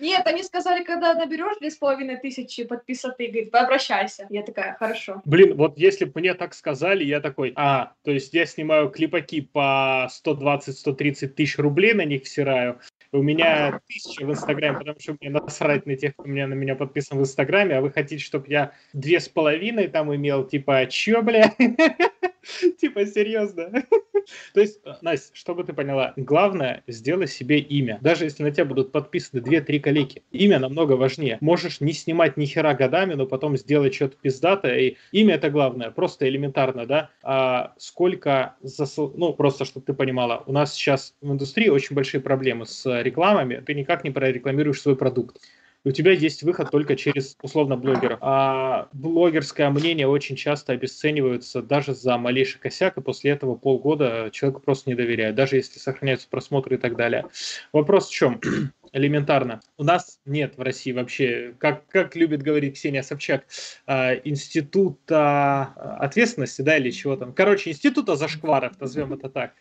Нет, они сказали, когда наберешь две с половиной тысячи подписоты, говорит, обращайся. Я такая, хорошо. Блин, вот если бы мне так сказали, я такой, а, то есть я снимаю клипаки по 120-130 тысяч рублей на них всираю, у меня тысяча в Инстаграме, потому что мне насрать на тех, кто меня, на меня подписан в Инстаграме, а вы хотите, чтобы я две с половиной там имел, типа, чё, бля? Типа, серьезно? То есть, Настя, чтобы ты поняла, главное, сделай себе имя. Даже если на тебя будут подписаны 2-3 коллеги, имя намного важнее. Можешь не снимать ни хера годами, но потом сделать что-то пиздатое. И имя это главное, просто элементарно, да. А сколько засыл... Ну, просто, чтобы ты понимала, у нас сейчас в индустрии очень большие проблемы с рекламами. Ты никак не прорекламируешь свой продукт. У тебя есть выход только через, условно, блогеров. А блогерское мнение очень часто обесценивается даже за малейший косяк, и после этого полгода человеку просто не доверяют, даже если сохраняются просмотры и так далее. Вопрос в чем? Элементарно. У нас нет в России вообще, как, как любит говорить Ксения Собчак, а, института ответственности, да, или чего там. Короче, института зашкваров, назовем это так.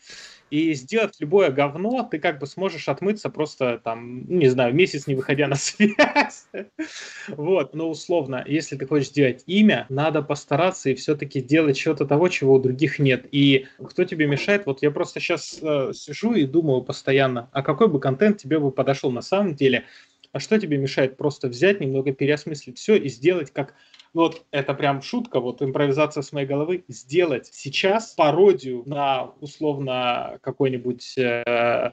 И сделать любое говно ты как бы сможешь отмыться просто там, не знаю, месяц не выходя на связь. Вот, но условно, если ты хочешь сделать имя, надо постараться и все-таки делать что-то того, чего у других нет. И кто тебе мешает? Вот я просто сейчас э, сижу и думаю постоянно, а какой бы контент тебе бы подошел на самом деле? А что тебе мешает просто взять, немного переосмыслить все и сделать как вот это прям шутка, вот импровизация с моей головы, сделать сейчас пародию на условно какой-нибудь э,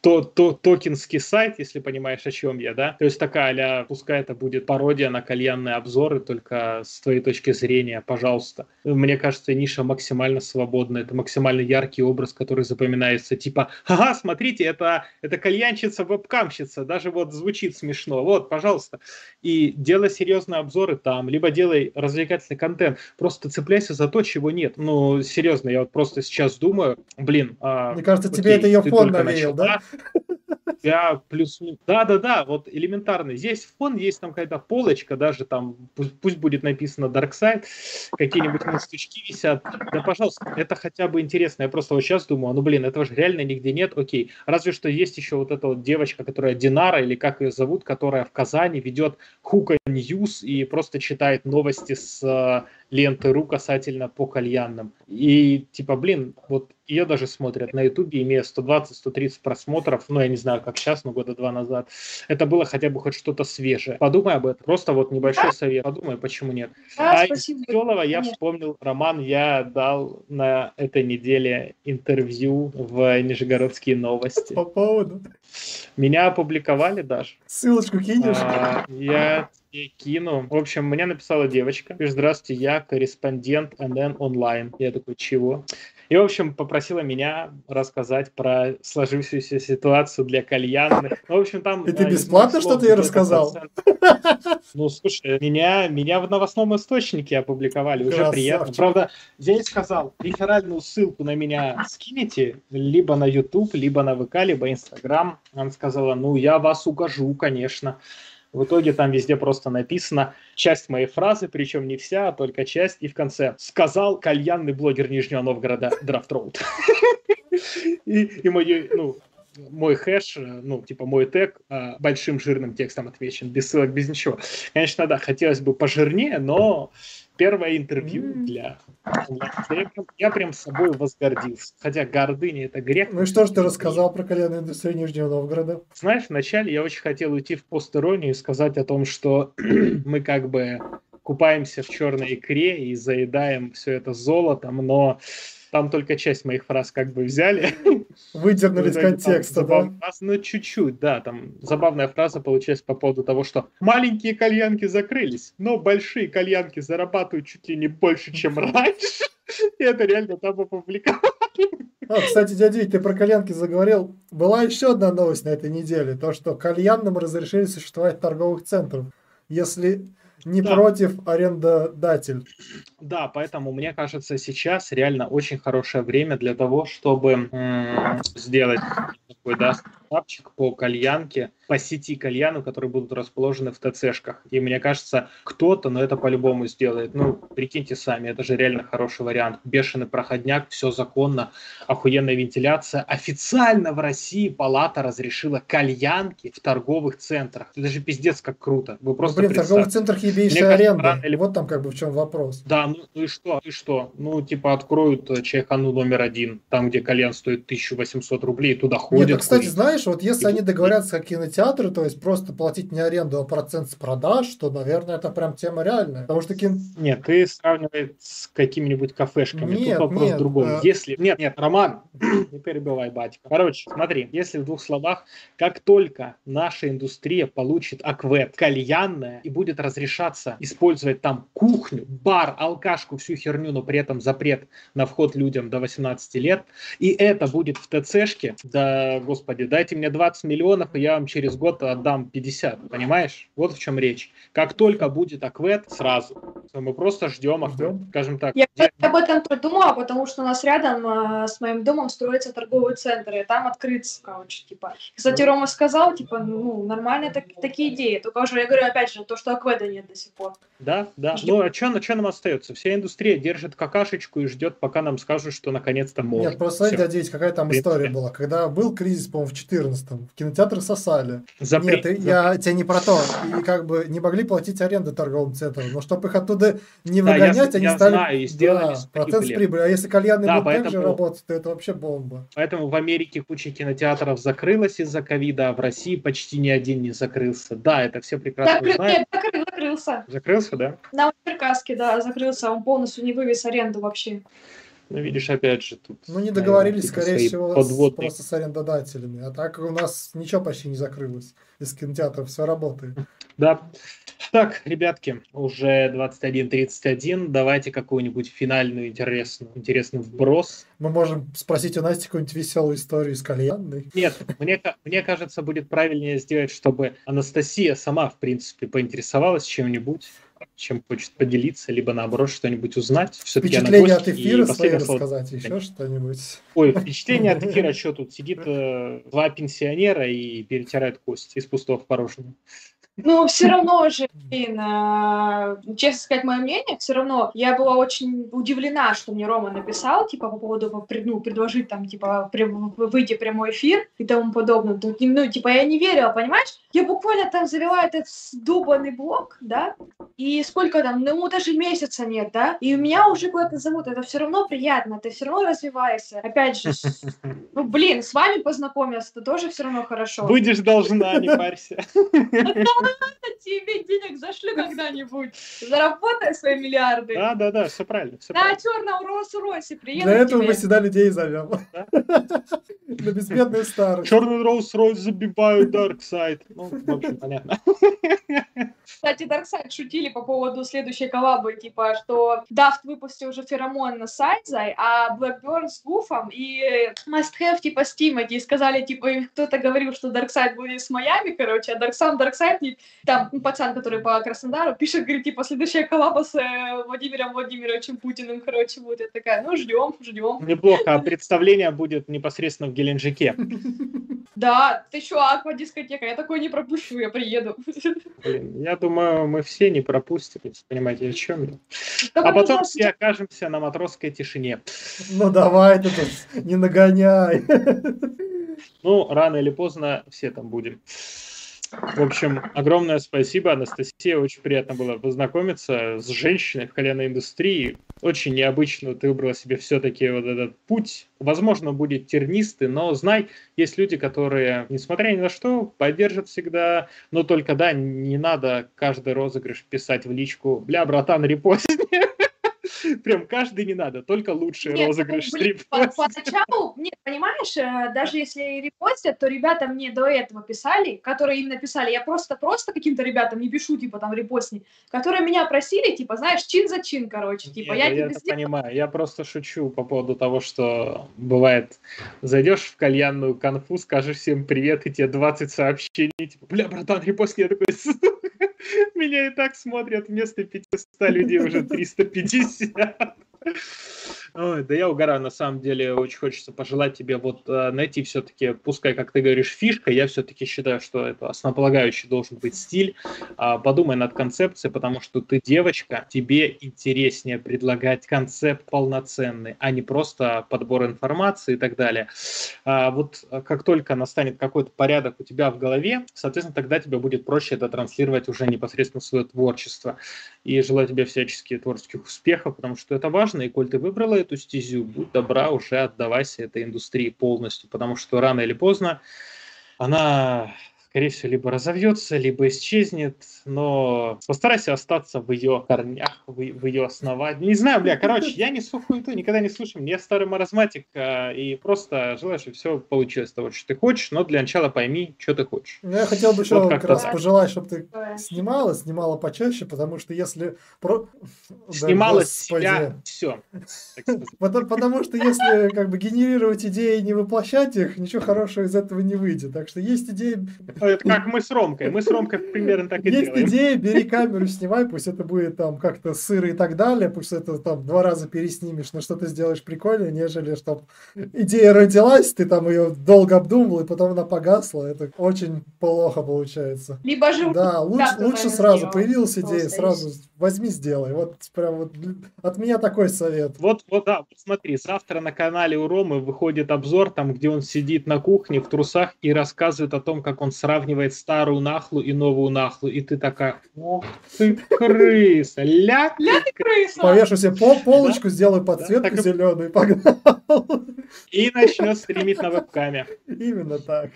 то, то, токенский сайт, если понимаешь, о чем я, да? То есть такая, а пускай это будет пародия на кальянные обзоры, только с твоей точки зрения, пожалуйста. Мне кажется, ниша максимально свободная, это максимально яркий образ, который запоминается, типа, ага, смотрите, это, это кальянщица, вебкамщица, даже вот звучит смешно, вот, пожалуйста. И делай серьезные обзоры там, либо делай развлекательный контент, просто цепляйся за то, чего нет. Ну, серьезно, я вот просто сейчас думаю, блин. а, Мне кажется, окей, тебе это ее фон навеял, да? Я плюс да да да вот элементарно. Здесь фон есть там какая-то полочка даже там пусть, пусть будет написано Dark Side какие-нибудь мустючки висят. Да пожалуйста это хотя бы интересно. Я просто вот сейчас думаю ну блин этого же реально нигде нет. Окей. Разве что есть еще вот эта вот девочка которая Динара или как ее зовут которая в Казани ведет Hookah News и просто читает новости с э, ленты ру касательно по кальянным. И типа, блин, вот ее даже смотрят на ютубе, имея 120-130 просмотров, ну, я не знаю, как сейчас, но года два назад. Это было хотя бы хоть что-то свежее. Подумай об этом. Просто вот небольшой совет. Подумай, почему нет. Да, а спасибо. из веселого я вспомнил, Роман, я дал на этой неделе интервью в Нижегородские новости. По поводу. Меня опубликовали даже. Ссылочку кинешь? А, Я тебе кину. В общем, мне написала девочка. Пишет, здравствуйте, я корреспондент НН онлайн. Я такой, чего? И, в общем, попросила меня рассказать про сложившуюся ситуацию для кальянных. Ну, в общем, там... И ты э, бесплатно слов что-то ей рассказал? Ну, слушай, меня, меня в новостном источнике опубликовали, уже приятно. Правда, я ей сказал, реферальную ссылку на меня скинете, либо на YouTube, либо на ВК, либо Инстаграм. Она сказала, ну, я вас укажу, конечно. В итоге там везде просто написано часть моей фразы, причем не вся, а только часть, и в конце сказал кальянный блогер Нижнего Новгорода Драфт Роуд. И, и мой, ну, мой хэш, ну, типа мой тег э, большим жирным текстом отвечен, без ссылок, без ничего. Конечно, да, хотелось бы пожирнее, но первое интервью для я прям с собой возгордился. Хотя гордыня это грех. Ну и что же ты рассказал про кальянную индустрию Нижнего Новгорода? Знаешь, вначале я очень хотел уйти в постеронию и сказать о том, что мы как бы купаемся в черной икре и заедаем все это золотом, но Там только часть моих фраз как бы взяли. Выдернули из контекста, да? Ну, чуть-чуть, да. Там забавная фраза получилась по поводу того, что маленькие кальянки закрылись, но большие кальянки зарабатывают чуть ли не больше, чем раньше. И это реально там опубликовали. А, кстати, дядя ты про кальянки заговорил. Была еще одна новость на этой неделе. То, что кальянным разрешили существовать в торговых центрах. Если не да. против арендодатель. Да, поэтому мне кажется, сейчас реально очень хорошее время для того, чтобы м- сделать такой, да, стартапчик по кальянке, по сети кальяну, которые будут расположены в ТЦшках. И мне кажется, кто-то, но это по-любому сделает. Ну, прикиньте сами, это же реально хороший вариант. Бешеный проходняк, все законно, охуенная вентиляция. Официально в России палата разрешила кальянки в торговых центрах. Это же пиздец как круто. Вы просто ну, блин, в торговых центрах ебейшая аренда. Или... Вот там как бы в чем вопрос. Да, ну, ну и что, и что? Ну, типа откроют э, чайхану номер один, там, где кальян стоит 1800 рублей, туда ходят. Ну, кстати, знаешь, вот если они договорятся как кинотеатры, то есть просто платить не аренду, а процент с продаж, то, наверное, это прям тема реальная. Потому что кин... Нет, ты сравниваешь с какими-нибудь кафешками. Нет, Тут вопрос нет, в другом. А... Если... Нет, нет, Роман, не перебивай, батька. Короче, смотри, если в двух словах, как только наша индустрия получит аквет кальянная и будет разрешаться использовать там кухню, бар, алкашку, всю херню, но при этом запрет на вход людям до 18 лет, и это будет в ТЦшке, да, господи, дайте мне 20 миллионов, и я вам через год отдам 50, понимаешь? Вот в чем речь. Как только будет аквет, сразу. Мы просто ждем, ждем. скажем так. Я где... об этом думала, потому что у нас рядом э, с моим домом строится торговый центр, и там открыться, короче, типа. Кстати, Рома сказал, типа, ну, нормальные так, такие идеи. Только уже, я говорю, опять же, то, что акведа нет до сих пор. Да, да. Ждем. Ну, а что, что нам остается? Вся индустрия держит какашечку и ждет, пока нам скажут, что наконец-то можно. Нет, просто дядя, какая там история была. Когда был кризис, по-моему, в 14-м, в кинотеатры сосали. Запрет. Нет, я тебе не про то. И как бы не могли платить аренду торговым центрам. Но чтобы их оттуда не выгонять, да, я, они я стали... Знаю, и сделали да, процент с прибыли. А если кальянный да, будет поэтому... так же работать, то это вообще бомба. Поэтому в Америке куча кинотеатров закрылась из-за ковида, а в России почти ни один не закрылся. Да, это все прекрасно Закры... знают. Нет, закрыл, закрылся. Закрылся, да? На Черкаске, да, закрылся. Он полностью не вывез аренду вообще. Ну, видишь, опять же, тут... Ну, не договорились, наверное, скорее всего, подводные... просто с арендодателями. А так у нас ничего почти не закрылось. Из кинотеатров все работает. Да. Так, ребятки, уже 21.31. Давайте какую-нибудь финальную интересную, интересный вброс. Мы можем спросить у Насти какую-нибудь веселую историю из кальянной. Нет, мне, мне кажется, будет правильнее сделать, чтобы Анастасия сама, в принципе, поинтересовалась чем-нибудь чем хочет поделиться, либо наоборот что-нибудь узнать. Все-таки впечатление от эфира свои рассказать, еще что-нибудь. Ой, впечатление от эфира, что тут сидит э, два пенсионера и перетирают кость из пустого в порожнее. Ну, все равно же, блин, э, честно сказать, мое мнение, все равно я была очень удивлена, что мне Рома написал, типа, по поводу, ну, предложить там, типа, выйти прямой эфир и тому подобное. Ну, типа, я не верила, понимаешь? Я буквально там завела этот дубанный блог, да, и сколько там, ну, даже месяца нет, да, и у меня уже куда-то зовут, это все равно приятно, ты все равно развиваешься. Опять же, ну, блин, с вами познакомился, это тоже все равно хорошо. Будешь должна, не парься. тебе денег зашлю когда-нибудь. Заработай свои миллиарды. Да, да, да, все правильно. Все на черном Роллс-Ройсе приеду Для этого мы всегда людей зовем. На беспредную старость. Черный Роллс-Ройс забивают Дарксайд. Ну, в общем, понятно. Кстати, Darkseid шутили по поводу следующей коллабы, типа, что Дафт выпустил уже феромон на Сайдзай, а Blackburn с Гуфом и Must Have, типа, с Тимати. И сказали, типа, кто-то говорил, что Darkseid будет с Майами, короче, а Dark, сам Darkseid, там ну, пацан, который по Краснодару, пишет, говорит, типа, следующая коллаба с э, Владимиром Владимировичем Путиным, короче, будет. Я такая, ну, ждем, ждем. Неплохо, а представление будет непосредственно в Геленджике. Да, ты что, аквадискотека, я такой не пропущу, я приеду. Блин, я думаю, мы все не пропустим, понимаете, о чем я. а потом все окажемся на матросской тишине. Ну давай ты тут не нагоняй. Ну, рано или поздно все там будем. В общем, огромное спасибо, Анастасия. Очень приятно было познакомиться с женщиной в кальянной индустрии. Очень необычно ты выбрала себе все-таки вот этот путь. Возможно, будет тернистый, но знай, есть люди, которые, несмотря ни на что, поддержат всегда. Но только, да, не надо каждый розыгрыш писать в личку «Бля, братан, репостни». Прям каждый не надо, только лучший нет, розыгрыш блин, по, Поначалу, нет, понимаешь, э, даже если репостят, то ребята мне до этого писали, которые им написали, я просто-просто каким-то ребятам не пишу, типа, там, репостни, которые меня просили, типа, знаешь, чин за чин, короче, типа, нет, я, я это понимаю, я просто шучу по поводу того, что бывает, зайдешь в кальянную конфу, скажешь всем привет, и тебе 20 сообщений, типа, бля, братан, репостни, я такой, меня и так смотрят вместо 500 людей уже 350. Ой, да я угораю, на самом деле, очень хочется пожелать тебе вот э, найти все-таки, пускай, как ты говоришь, фишка, я все-таки считаю, что это основополагающий должен быть стиль. А, подумай над концепцией, потому что ты девочка, тебе интереснее предлагать концепт полноценный, а не просто подбор информации и так далее. А, вот э, как только настанет какой-то порядок у тебя в голове, соответственно, тогда тебе будет проще это транслировать уже непосредственно в свое творчество. И желаю тебе всяческих творческих успехов, потому что это важно, и коль ты выбрала эту стезю, будь добра, уже отдавайся этой индустрии полностью, потому что рано или поздно она скорее всего, либо разовьется, либо исчезнет, но постарайся остаться в ее корнях, в, в ее основании. Не знаю, бля, короче, я не сухую ту, никогда не слушаю, я старый маразматик, а, и просто желаю, чтобы все получилось того, что ты хочешь, но для начала пойми, что ты хочешь. Ну, я хотел бы еще вот как раз так. пожелать, чтобы ты снимала, снимала почаще, потому что если... Про... Снимала да, себя, все. Потому что если как бы генерировать идеи и не воплощать их, ничего хорошего из этого не выйдет. Так что есть идеи это как мы с Ромкой. Мы с Ромкой примерно так и Есть делаем. Есть идея, бери камеру, снимай, пусть это будет там как-то сыр и так далее, пусть это там два раза переснимешь, но что ты сделаешь прикольнее, нежели что идея родилась, ты там ее долго обдумывал, и потом она погасла. Это очень плохо получается. Либо же... Да, лучше, лучше сразу появилась идея, сразу возьми, сделай. Вот прям вот от меня такой совет. Вот, вот, да, смотри, завтра на канале у Ромы выходит обзор, там, где он сидит на кухне в трусах и рассказывает о том, как он сравнивает старую нахлу и новую нахлу, и ты такая, ох ты крыса, ля, ля ты крыса. Повешу себе пол, полочку, да? сделаю подсветку да, зеленую и погнал. И начнет стримить на вебкаме. Именно так.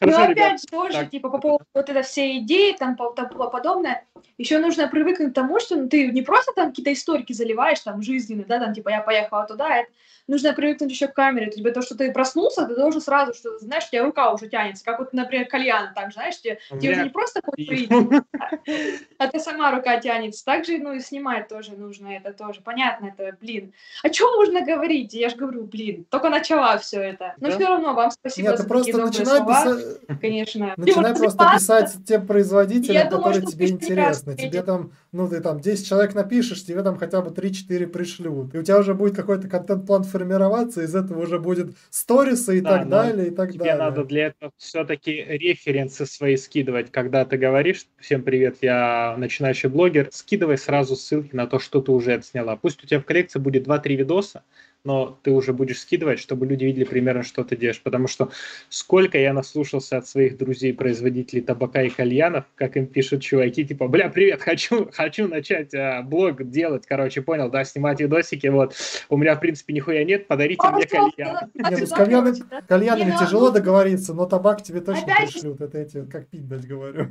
Хорошо, ну, опять же, тоже, так. типа, по поводу вот этой всей идеи, там, там, подобное, еще нужно привыкнуть к тому, что ну, ты не просто там какие-то историки заливаешь, там, жизненные, да, там, типа, я поехала туда, это, нужно привыкнуть еще к камере. То есть, то, что ты проснулся, ты должен сразу, что, знаешь, у тебя рука уже тянется, как вот, например, кальян, так, знаешь, тебе, тебе уже не просто какой а ты сама рука тянется. Также, ну, и снимать тоже нужно, это тоже. Понятно, это, блин. О чем можно говорить? Я же говорю, блин, только начала все это. Но все равно вам спасибо Нет, за просто начинай писать... Конечно. Начинай просто писать тем производителям, которые тебе интересны. Тебе там, ну, ты там 10 человек напишешь, тебе там хотя бы 3-4 пришлют. И у тебя уже будет какой-то контент-план формироваться, из этого уже будет сторисы и да, так далее, и так тебе далее. Тебе надо для этого все-таки референсы свои скидывать. Когда ты говоришь, всем привет, я начинающий блогер, скидывай сразу ссылки на то, что ты уже отсняла. Пусть у тебя в коллекции будет 2-3 видоса, но ты уже будешь скидывать, чтобы люди видели примерно, что ты делаешь. Потому что сколько я наслушался от своих друзей-производителей табака и кальянов, как им пишут чуваки, типа, бля, привет, хочу, хочу начать а, блог делать, короче, понял, да, снимать видосики, вот. У меня, в принципе, нихуя нет, подарите мне кальян. Нет, с кальянами, кальянами тяжело договориться, но табак тебе точно пришлют, это я тебе как пить дать говорю.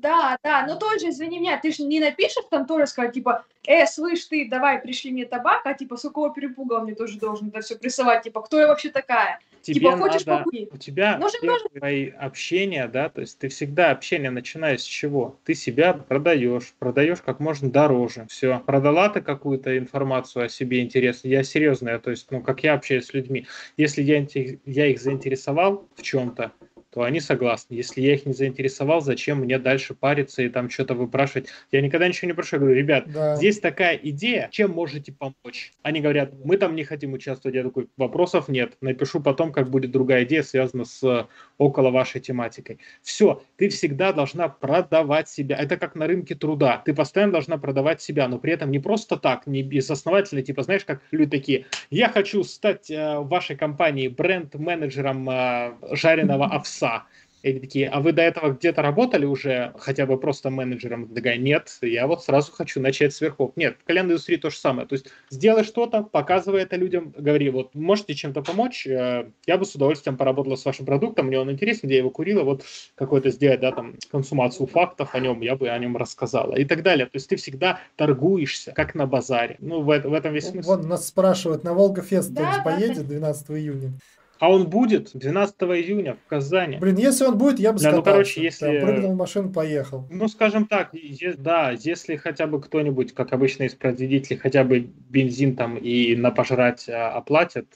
Да, да, но тоже, извини меня, ты же не напишешь там тоже сказать, типа, э, слышь ты, давай, пришли мне табак, а типа, с какого перепуга мне тоже должен это все прессовать, типа, кто я вообще такая? Тебе типа, хочешь надо, покурить? У тебя Нужен твои общения, да, то есть ты всегда общение начинаешь с чего? Ты себя продаешь, продаешь как можно дороже, все. Продала ты какую-то информацию о себе интересную, я серьезно, то есть, ну, как я общаюсь с людьми, если я, я их заинтересовал в чем-то, то они согласны. Если я их не заинтересовал, зачем мне дальше париться и там что-то выпрашивать? Я никогда ничего не прошу. Я говорю, ребят, да. здесь такая идея, чем можете помочь? Они говорят, мы там не хотим участвовать. Я такой, вопросов нет. Напишу потом, как будет другая идея, связана с э, около вашей тематикой. Все, ты всегда должна продавать себя. Это как на рынке труда. Ты постоянно должна продавать себя, но при этом не просто так, не безосновательно, типа, знаешь, как люди такие, я хочу стать э, в вашей компании бренд-менеджером э, жареного овса овса. И они такие, а вы до этого где-то работали уже, хотя бы просто менеджером? Такая, нет, я вот сразу хочу начать с верхов. Нет, в кальянной индустрии то же самое. То есть сделай что-то, показывай это людям, говори, вот можете чем-то помочь, э, я бы с удовольствием поработала с вашим продуктом, мне он интересен, где я его курила, вот какой-то сделать, да, там, консумацию фактов о нем, я бы о нем рассказала и так далее. То есть ты всегда торгуешься, как на базаре. Ну, в, в этом весь смысл. Вот нас спрашивают, на Волгофест Да, кто-нибудь да, поедет 12 июня? А он будет 12 июня в Казани. Блин, если он будет, я бы Да, ну, скатался. короче, если- Прям прыгнул в машину, поехал. Ну, скажем так, е- да, если хотя бы кто-нибудь, как обычно из производителей, хотя бы бензин там и на пожрать а, оплатят,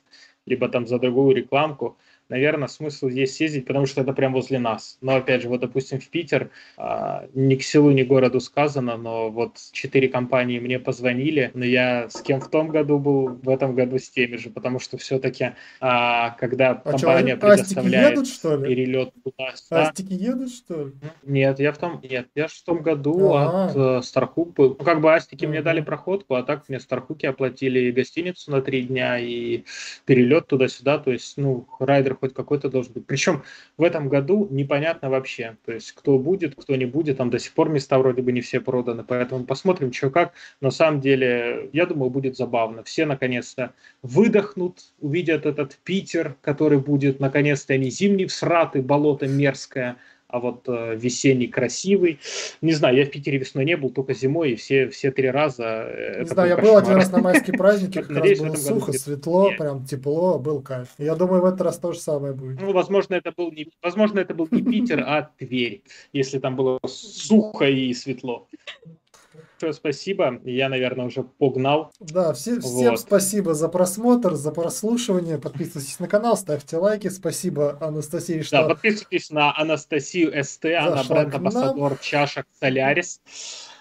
либо там за другую рекламку, наверное, смысл есть съездить, потому что это прям возле нас. Но, опять же, вот, допустим, в Питер, а, ни к селу, ни к городу сказано, но вот четыре компании мне позвонили, но я с кем в том году был, в этом году с теми же, потому что все-таки, когда А компания астики предоставляет едут, что ли? перелет туда-сюда, Астики едут, что ли? нет, я в том, нет, я в том году А. от э, Стархук был. Ну, как бы Астики мне Мгм. дали проходку, а так мне Стархуки оплатили гостиницу на три дня и перелет туда-сюда. То есть, ну, райдер хоть какой-то должен быть. Причем в этом году непонятно вообще. То есть, кто будет, кто не будет. Там до сих пор места вроде бы не все проданы. Поэтому посмотрим, что как. На самом деле, я думаю, будет забавно. Все наконец-то выдохнут, увидят этот Питер, который будет наконец-то не зимний всратый, болото мерзкое, а вот э, весенний красивый. Не знаю, я в Питере весной не был, только зимой, и все, все три раза. э, Не знаю, я был был один раз на майские праздники, как Надеюсь, раз было сухо, будет светло, нет. прям тепло, был кайф. Я думаю, в этот раз то же самое будет. Ну, возможно, это был не, возможно, это был не Питер, а Тверь, если там было сухо и светло. Всё, спасибо. Я, наверное, уже погнал. Да, все, всем Вот. спасибо за просмотр, за прослушивание. Подписывайтесь на канал, ставьте лайки. Спасибо Анастасии, что Да, подписывайтесь на Анастасию СТ, она Зашла бренд к нам. амбассадор чашек Солярис.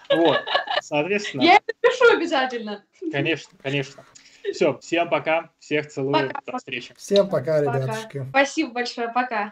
Вот, соответственно, Я это пишу обязательно. конечно, конечно. Все, всем пока, всех целую, Пока. до встречи. всем пока, Пока. ребятушки. Спасибо большое, пока.